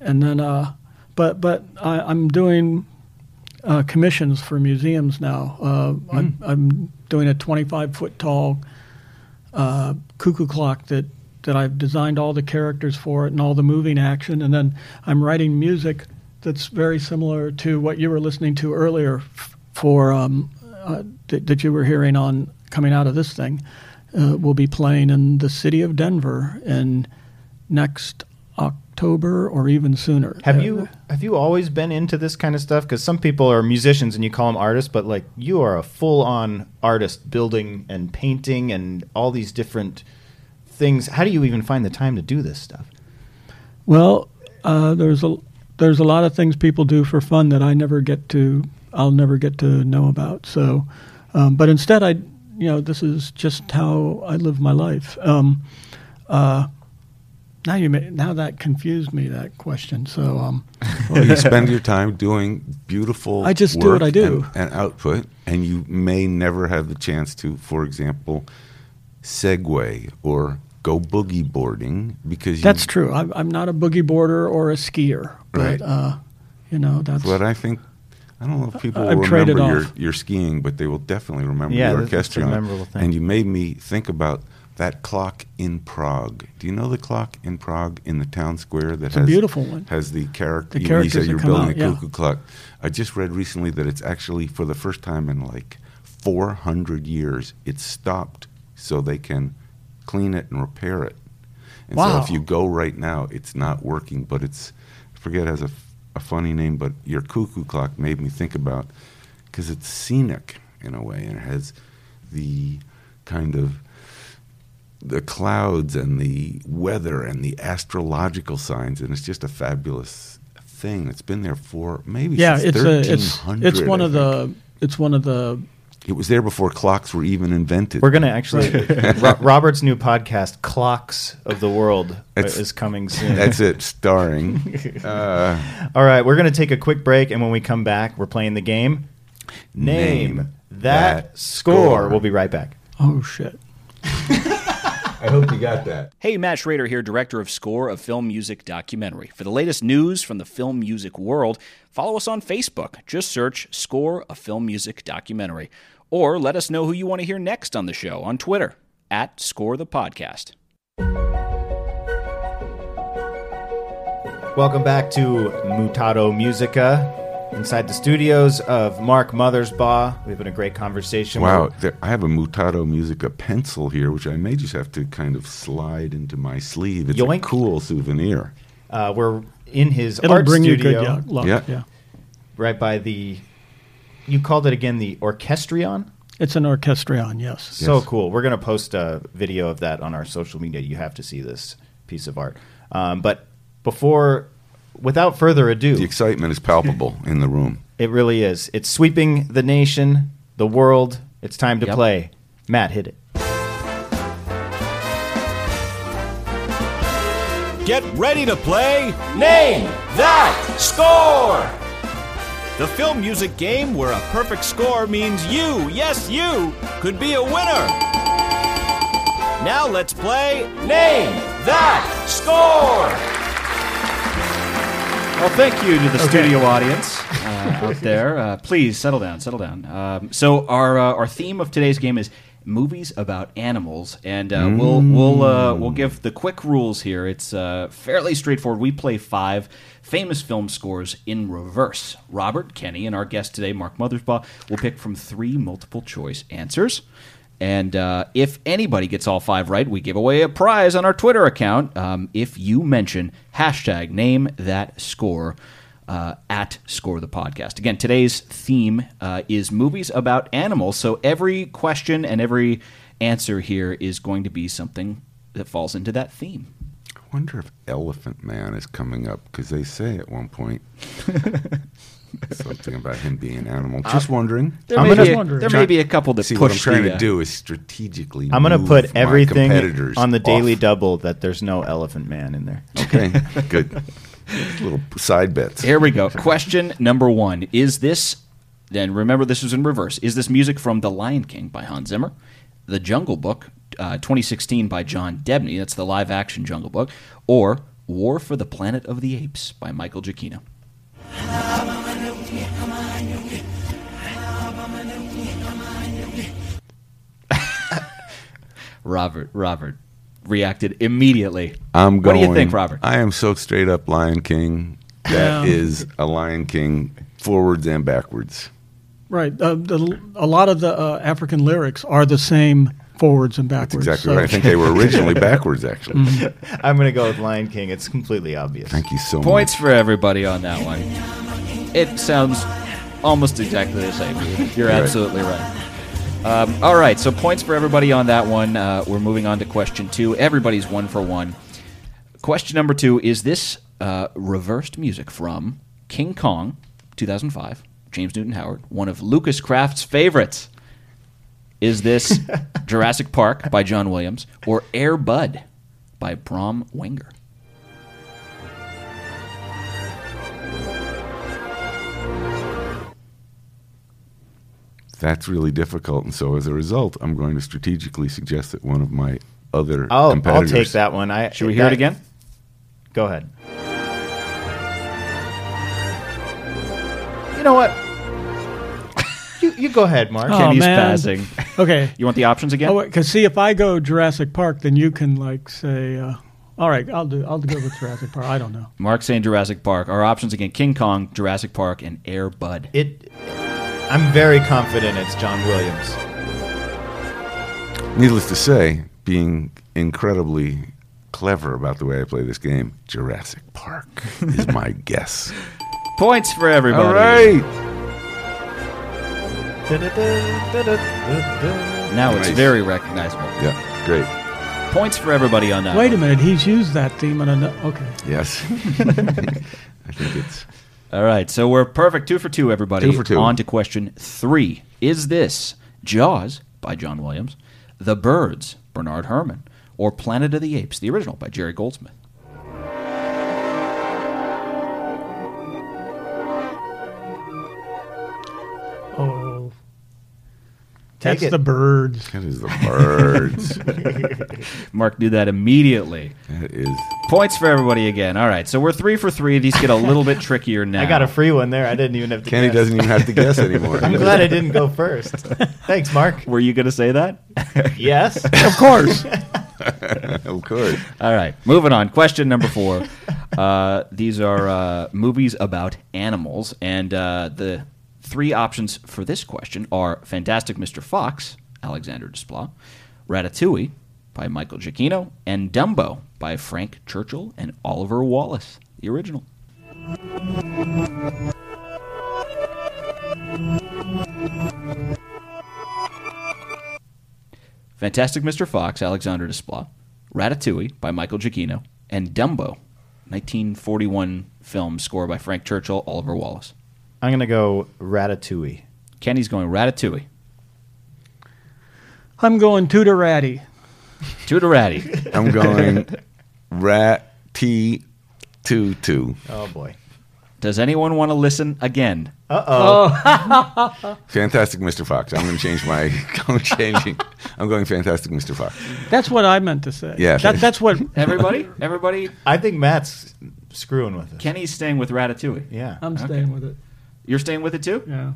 and then uh, but but I, I'm doing uh, commissions for museums now. Uh, I'm, I'm doing a 25 foot tall uh, cuckoo clock that that I've designed all the characters for it and all the moving action, and then I'm writing music that's very similar to what you were listening to earlier for um, uh, that, that you were hearing on coming out of this thing. Uh, we'll be playing in the city of Denver in next October or even sooner. Have you have you always been into this kind of stuff? Because some people are musicians and you call them artists, but like you are a full on artist, building and painting and all these different things. How do you even find the time to do this stuff? Well, uh, there's a there's a lot of things people do for fun that I never get to. I'll never get to know about. So, um, but instead, I you know this is just how I live my life. Um, uh, now you may, now that confused me that question. So um, (laughs) Well, you spend your time doing beautiful. I just do what I do. and, and output, and you may never have the chance to, for example, segue or go boogie boarding because you, that's true. I'm, I'm not a boogie boarder or a skier, but Right. uh, you know that's But I think I don't know if people I've will remember your, your skiing, but they will definitely remember Yeah, the that's- that's a orchestrion. memorable thing. And you made me think about that clock in Prague. Do you know the clock in Prague in the town square that It's a has beautiful one. Has the character? The you, you said you're building out, a yeah. cuckoo clock. I just read recently that it's actually for the first time in like 400 years it's stopped so they can clean it and repair it. And so if you go right now, it's not working, but it's I forget it has a funny name, but your cuckoo clock made me think about because it's scenic in a way and it has the kind of the clouds and the weather and the astrological signs and it's just a fabulous thing. It's been there for maybe yeah. since It's a it's 1300. it's one I of the it's one of the It was there before clocks were even invented. We're going to actually (laughs) Ro- Robert's new podcast, Clocks of the World, That's- is coming soon. That's it, starring. (laughs) Uh, All right, we're going to take a quick break, and when we come back, we're playing the game. Name, Name that, that score. score. We'll be right back. oh shit. (laughs) I hope you got that. Hey, Matt Schrader here, director of score of film music documentary. For the latest news from the film music world, follow us on Facebook. Just search Score of Film Music Documentary. Or let us know who you want to hear next on the show on Twitter at Score the Podcast. Welcome back to Mutato Muzika. Inside the studios of Mark Mothersbaugh. We've been a great conversation. Wow, We're- there, I have a Mutato Muzika pencil here, which I may just have to kind of slide into my sleeve. It's Yoink. a cool souvenir. Uh, we're in his It'll art bring you studio, good yo- luck. Yeah. Yeah. right by the. You called it again the Orchestrion. It's an orchestrion, yes. So cool. We're going to post a video of that on our social media. You have to see this piece of art. Um, but before, without further ado, The excitement is palpable (laughs) in the room. it really is. It's sweeping the nation, the world. It's time to Yep. play. Matt, hit it. Get ready to play Name That Score! The film music game where a perfect score means you, yes, you, could be a winner. Now let's play Name That Score! Well, thank you to the studio audience uh, out there. Uh, please settle down, settle down. Um, so our uh, our theme of today's game is movies about animals, and uh, we'll we'll uh, we'll give the quick rules here. It's uh, fairly straightforward. We play five famous film scores in reverse. Robert Kenny and our guest today, Mark Mothersbaugh, will pick from three multiple choice answers. And uh, if anybody gets all five right, we give away a prize on our Twitter account um, if you mention hashtag name that score uh, at score the podcast. Again, today's theme uh, is movies about animals. So every question and every answer here is going to be something that falls into that theme. I wonder if Elephant Man is coming up because they say at one point (laughs) something about him being an animal. Just wondering. There, I'm may, gonna- be a, there may be a couple that See, push what I'm trying the, to uh, do is strategically. I'm going to put everything on the Daily off. Double that there's no Elephant Man in there. Okay, (laughs) good. (laughs) Little side bits. Here we go. Question number one. Is this, then remember this was in reverse, is this music from The Lion King by Hans Zimmer, The Jungle Book, uh, 2016 by John Debney, that's the live action Jungle Book, or War for the Planet of the Apes by Michael Giacchino? (laughs) Robert, Robert reacted immediately. I'm going. What do you think, Robert? I am so straight up Lion King. That is Yeah. a Lion King forwards and backwards. Right. Uh, the, a lot of the uh, African lyrics are the same forwards and backwards. Exactly so- right. I think they were originally (laughs) backwards, actually. Mhm. (laughs) I'm going to go with Lion King. It's completely obvious. Thank you so much. Points for everybody on that one. It sounds almost exactly the same. You're Right. absolutely right. Um, all right, so points for everybody on that one. Uh, we're moving on to question two. Everybody's one for one. Question number two is this uh, reversed music from King Kong, 2005, James Newton Howard, one of Lucas Kraft's favorites. Is this (laughs) Jurassic Park by John Williams or Air Bud by Brahm Wenger? That's really difficult, and so as a result, I'm going to strategically suggest that one of my other I'll, I'll competitors. take that one. I, Should we hear it again? Go ahead. You know what? you, you go ahead, Mark. Oh, Kenny's man. passing. (laughs) Okay. You want the options again? Oh, because see, if I go Jurassic Park, then you can like say, uh, "All right, I'll do. I'll go with Jurassic Park." I don't know. Mark saying Jurassic Park. Our options again: King Kong, Jurassic Park, and Air Bud. It. I'm very confident it's John Williams. Needless to say, being incredibly clever about the way I play this game, Jurassic Park is (laughs) my guess. Points for everybody. All right. Now it's Nice. very recognizable. Yeah, great. Points for everybody on that. Wait a minute, he's used that theme on a. Okay. Yes. (laughs) I think it's. All right, so we're perfect. Two for two, everybody. Two for two. On to question three. Is this Jaws by John Williams, The Birds, Bernard Herrmann, or Planet of the Apes, the original by Jerry Goldsmith? Oh. That's it. the birds. That is the birds. (laughs) Mark knew that immediately. that is. Points for everybody again. All right, so we're three for three. These get a little bit trickier (laughs) now. I got a free one there. I didn't even have to. Kenny guess. doesn't even have to guess (laughs) anymore. I'm glad I didn't go first. Thanks, Mark. Were you going to say that? Yes. Of course. of course. All right, moving on. Question number four. Uh, these are uh, movies about animals, and uh, the three options for this question are Fantastic Mr. Fox, Alexander Desplat, Ratatouille by Michael Giacchino, and Dumbo by Frank Churchill and Oliver Wallace, the original. Fantastic Mr. Fox, Alexander Desplat, Ratatouille by Michael Giacchino, and Dumbo, 1941 film score by Frank Churchill, Oliver Wallace. I'm gonna go Ratatouille. Kenny's going Ratatouille. I'm going Tudor Ratty. Tutorati. I'm going rat t two two. Oh boy. Does anyone want to listen again? Uh oh. (laughs) Fantastic Mr. Fox. I'm going to change my. (laughs) I'm changing. I'm going Fantastic Mr. Fox. That's what I meant to say. Yeah. That, that's what. (laughs) Everybody? Everybody? I think Matt's screwing with it. Kenny's staying with Ratatouille. Yeah. I'm staying with it. You're staying with it too? Yeah.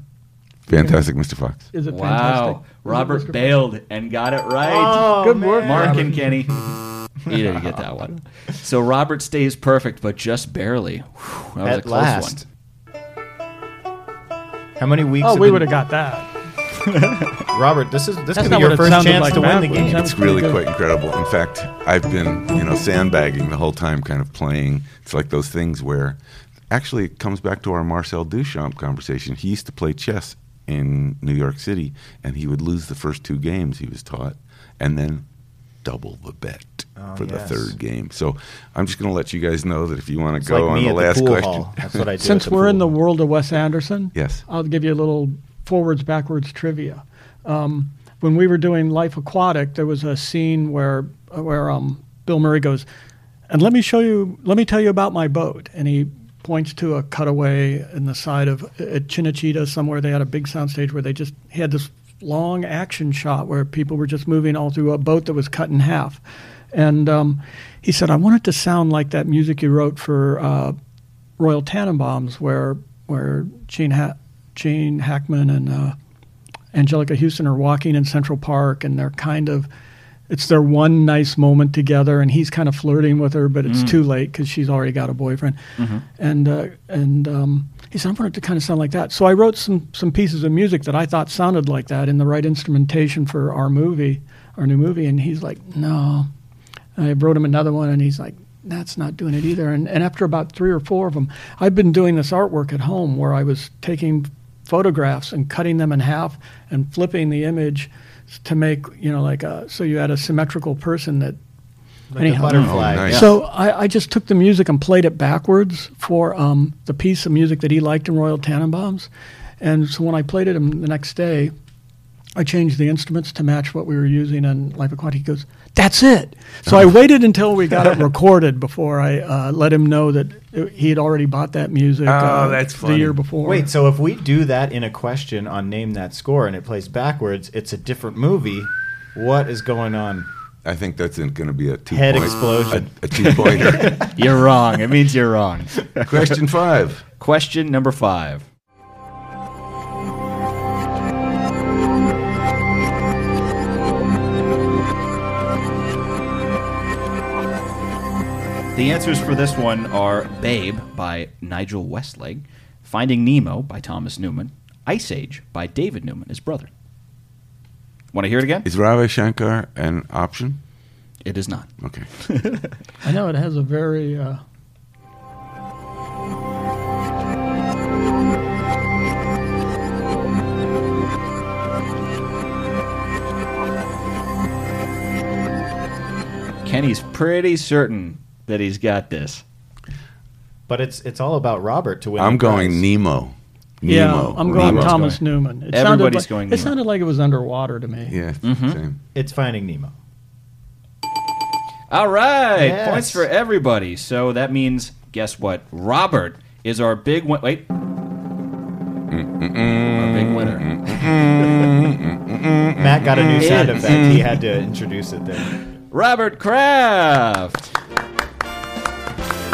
Fantastic Mr. Fox. Is it Wow. fantastic? Is it Robert Mr. bailed and got it right. Oh, Good work. Mark Robert. and Kenny. (laughs) You didn't get that one. So Robert stays perfect, but just barely. Whew, that was a At close last. one. How many weeks? Oh, have we been- would have got that. (laughs) Robert, this is this That's could be your first chance like to win the game. It's really pretty quite incredible. In fact, I've been, you know, sandbagging the whole time, kind of playing. It's like those things where, actually, it comes back to our Marcel Duchamp conversation. He used to play chess in New York City, and he would lose the first two games he was taught, and then double the bet Oh, for the third game. So I'm just going to let you guys know that if you want to go like on the at the last pool question, hall. That's what I (laughs) do. Since the we're in pool the world of Wes Anderson, Yes. I'll give you a little forwards backwards trivia. Um, when we were doing Life Aquatic, there was a scene where where um, Bill Murray goes, and let me show you, let me tell you about my boat, and he points to a cutaway in the side of at somewhere. They had a big soundstage where they just had this long action shot where people were just moving all through a boat that was cut in half, and um, he said, I want it to sound like that music you wrote for. Uh, Royal Tenenbaums, where where Gene ha- Gene Hackman and uh, Anjelica Huston are walking in Central Park, and they're kind of it's their one nice moment together, and he's kind of flirting with her, but it's Mm. too late because she's already got a boyfriend. Mhm. And uh, and um, he said, I want it to kind of sound like that. So I wrote some some pieces of music that I thought sounded like that in the right instrumentation for our movie, our new movie. And he's like, no. And I wrote him another one, and he's like, that's not doing it either. And, and after about three or four of them, I've been doing this artwork at home where I was taking photographs and cutting them in half and flipping the image to make, you know, like a, so you had a symmetrical person that. Like a butterfly. Oh, nice. So I, I just took the music and played it backwards for um, the piece of music that he liked in Royal Tenenbaums. And so when I played it him the next day, I changed the instruments to match what we were using in Life Aquatic. He goes, "That's it." So I waited until we got it (laughs) recorded before I uh, let him know that it- he had already bought that music. Oh, uh, that's the year before. Wait, so if we do that in a question on name that score and it plays backwards, it's a different movie. What is going on? I think that's going to be a two Head point, explosion. A, a two pointer. (laughs) You're wrong. It means you're wrong. Question five. Question number five. The answers for this one are Babe by Nigel Westlake, Finding Nemo by Thomas Newman, Ice Age by David Newman, his brother. Want to hear it again? Is Ravi Shankar an option? It is not. Okay. (laughs) I know it has a very. Uh, Kenny's pretty certain that he's got this. But it's it's all about Robert to win. I'm the going prize. Nemo. yeah, Nemo. I'm going Nemo. Thomas Newman. It Everybody's sounded like, going It Nemo. sounded like it was underwater to me. Yeah, Mhm. same. It's Finding Nemo. All right, Yes. points for everybody. So that means, guess what? Robert is our big one. Wait, Our big winner. Matt got a new sound effect. He had to introduce it there. Robert Kraft.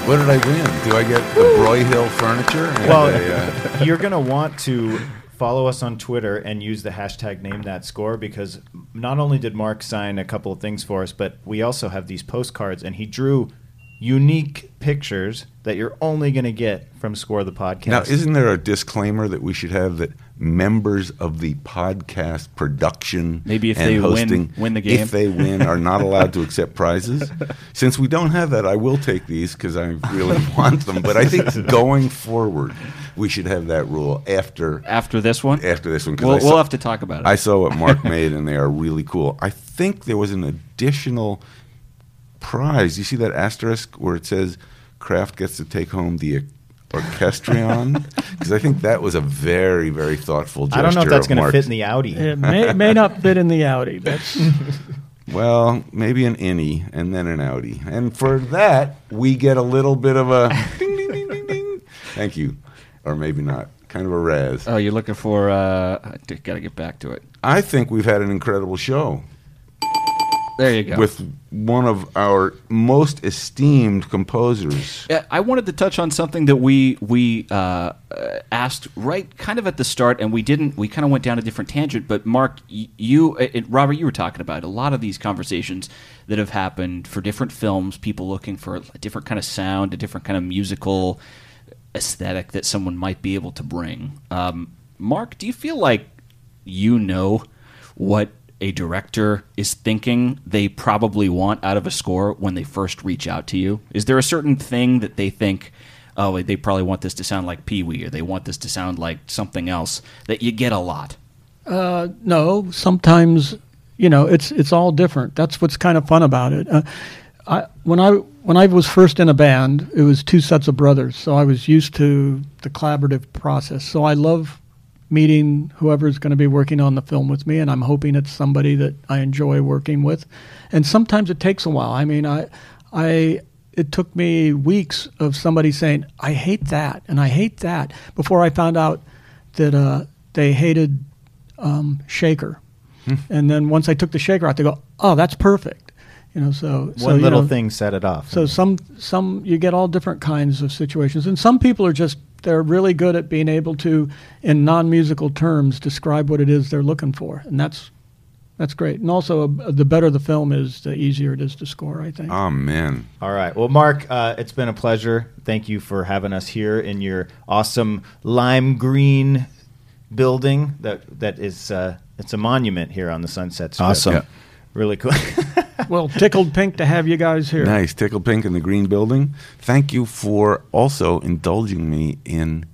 What did I win? Do I get the Broyhill furniture? Well, a, uh, (laughs) you're going to want to follow us on Twitter and use the hashtag name that score because not only did Mark sign a couple of things for us, but we also have these postcards and he drew unique pictures that you're only going to get from Score the Podcast. Now, isn't there a disclaimer that we should have that members of the podcast production Maybe if and they win- hosting, win the game. if they win, are not allowed to accept prizes? (laughs) Since we don't have that, I will take these because I really (laughs) want them. But I think (laughs) going forward, we should have that rule after After this one? after this one. 'cause We'll, saw- we'll have to talk about it. I saw what Mark made, and they are really cool. I think there was an additional prize. You see that asterisk where it says Kraft gets to take home the orchestrion? (laughs) Because I think that was a very, very thoughtful gesture. I don't know if that's going to fit in the Audi. It may, may not fit in the Audi. That's (laughs) Well, maybe an innie and then an Audi. And for that, we get a little bit of a (laughs) ding, ding, ding, ding, ding. Thank you. Or maybe not. Kind of a razz. oh, you're looking for. Uh, I got to get back to it. I think we've had an incredible show. There you go. With one of our most esteemed composers. I wanted to touch on something that we we uh, uh, asked right kind of at the start, and we didn't. We kind of went down a different tangent. But Mark, you, uh, uh, Robert, you were talking about a lot of these conversations that have happened for different films. People looking for a different kind of sound, a different kind of musical aesthetic that someone might be able to bring. Um, Mark, do you feel like you know what a director is thinking they probably want out of a score when they first reach out to you? Is there a certain thing that they think, oh, they probably want this to sound like Pee Wee or they want this to sound like something else that you get a lot? Uh, no, sometimes you know it's it's all different. That's what's kind of fun about it. Uh, I, when I when I was first in a band, it was two sets of brothers, so I was used to the collaborative process. So I love meeting whoever's going to be working on the film with me, and I'm hoping it's somebody that I enjoy working with. And sometimes it takes a while. I mean, I I it took me weeks of somebody saying I hate that and I hate that before I found out that uh, they hated um, shaker. and then once I took the shaker out, they go, "Oh, that's perfect." You know, so so, One you little know, thing set it off. So some some you get all different kinds of situations, and some people are just they're really good at being able to, in non-musical terms, describe what it is they're looking for, and that's that's great. And also, uh, the better the film is, the easier it is to score. I think. Oh, man. All right. Well, Mark, uh, it's been a pleasure. Thank you for having us here in your awesome lime green building. That that is uh, it's a monument here on the Sunset Strip. Awesome. Yeah. Really cool. (laughs) well, tickled pink to have you guys here. Nice. tickled Pink in the Green Building. Thank you for also indulging me in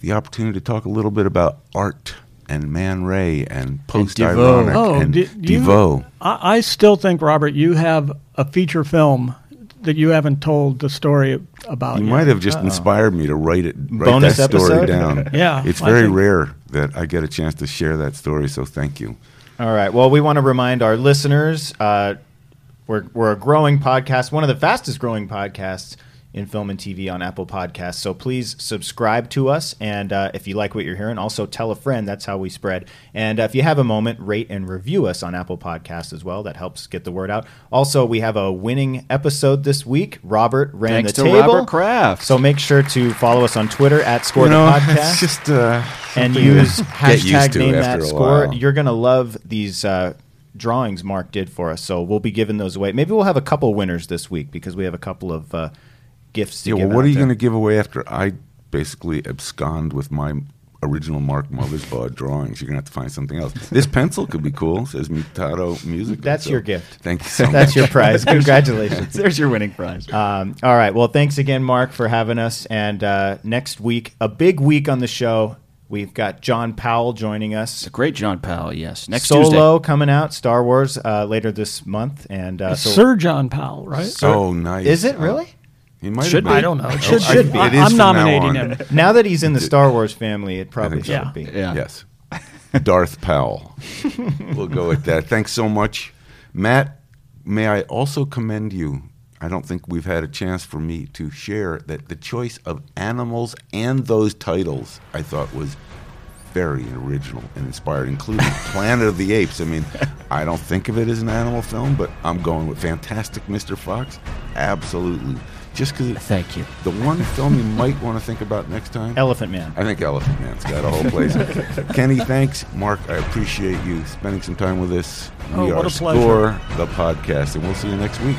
the opportunity to talk a little bit about art and Man Ray and post ironic Oh, and di- you- I, I still think, Robert, you have a feature film that you haven't told the story about. You yet. might have just inspired me to write it, write Bonus that story episode? down. (laughs) Yeah, it's very think- rare that I get a chance to share that story. So thank you. All right. Well, we want to remind our listeners uh, we're, we're a growing podcast, one of the fastest growing podcasts in film and TV on Apple Podcasts. So please subscribe to us. And uh, if you like what you're hearing, also tell a friend. That's how we spread. And uh, if you have a moment, rate and review us on Apple Podcasts as well. That helps get the word out. Also, we have a winning episode this week. Robert ran Thanks the to table. Robert Kraft. So make sure to follow us on Twitter at Score You the (laughs) Podcast it's just, uh, and use to (laughs) get used hashtag name that score. while. You're gonna love these uh, drawings Mark did for us. So we'll be giving those away. Maybe we'll have a couple winners this week because we have a couple of uh, gifts. To Yeah, give well, what out are you there. going to give away after I basically abscond with my original Mark Mothersbaugh drawings? You're going to have to find something else. This pencil could be cool. Says Mutato Music. That's So your gift. Thank you so (laughs) much. That's your prize. (laughs) Congratulations. (laughs) There's your winning prize. Um, all right. Well, thanks again, Mark, for having us. And uh, next week, a big week on the show. We've got John Powell joining us. A great John Powell, yes. Next Solo coming out, Star Wars uh, later this month, and uh, so Sir John Powell, right? Sir- Oh, nice. Is it Oh. really? He might Should have be. I don't know. It should- I- should be. it is I'm from now nominating him. Now that he's in the Star Wars family, it probably should so. be. Yeah. Yes. (laughs) Darth Powell. (laughs) we'll go with that. Thanks so much. Matt, may I also commend you? I don't think we've had a chance for me to share that the choice of animals and those titles I thought was very original and inspired, including (laughs) Planet of the Apes. I mean, I don't think of it as an animal film, but I'm going with Fantastic Mr. Fox. Absolutely. Just because. Thank you. The one film you might want to think about next time Elephant Man. I think Elephant Man's got a whole place. (laughs) Kenny, thanks. Mark, I appreciate you spending some time with us. Oh, we what are a pleasure. Score the podcast, and we'll see you next week.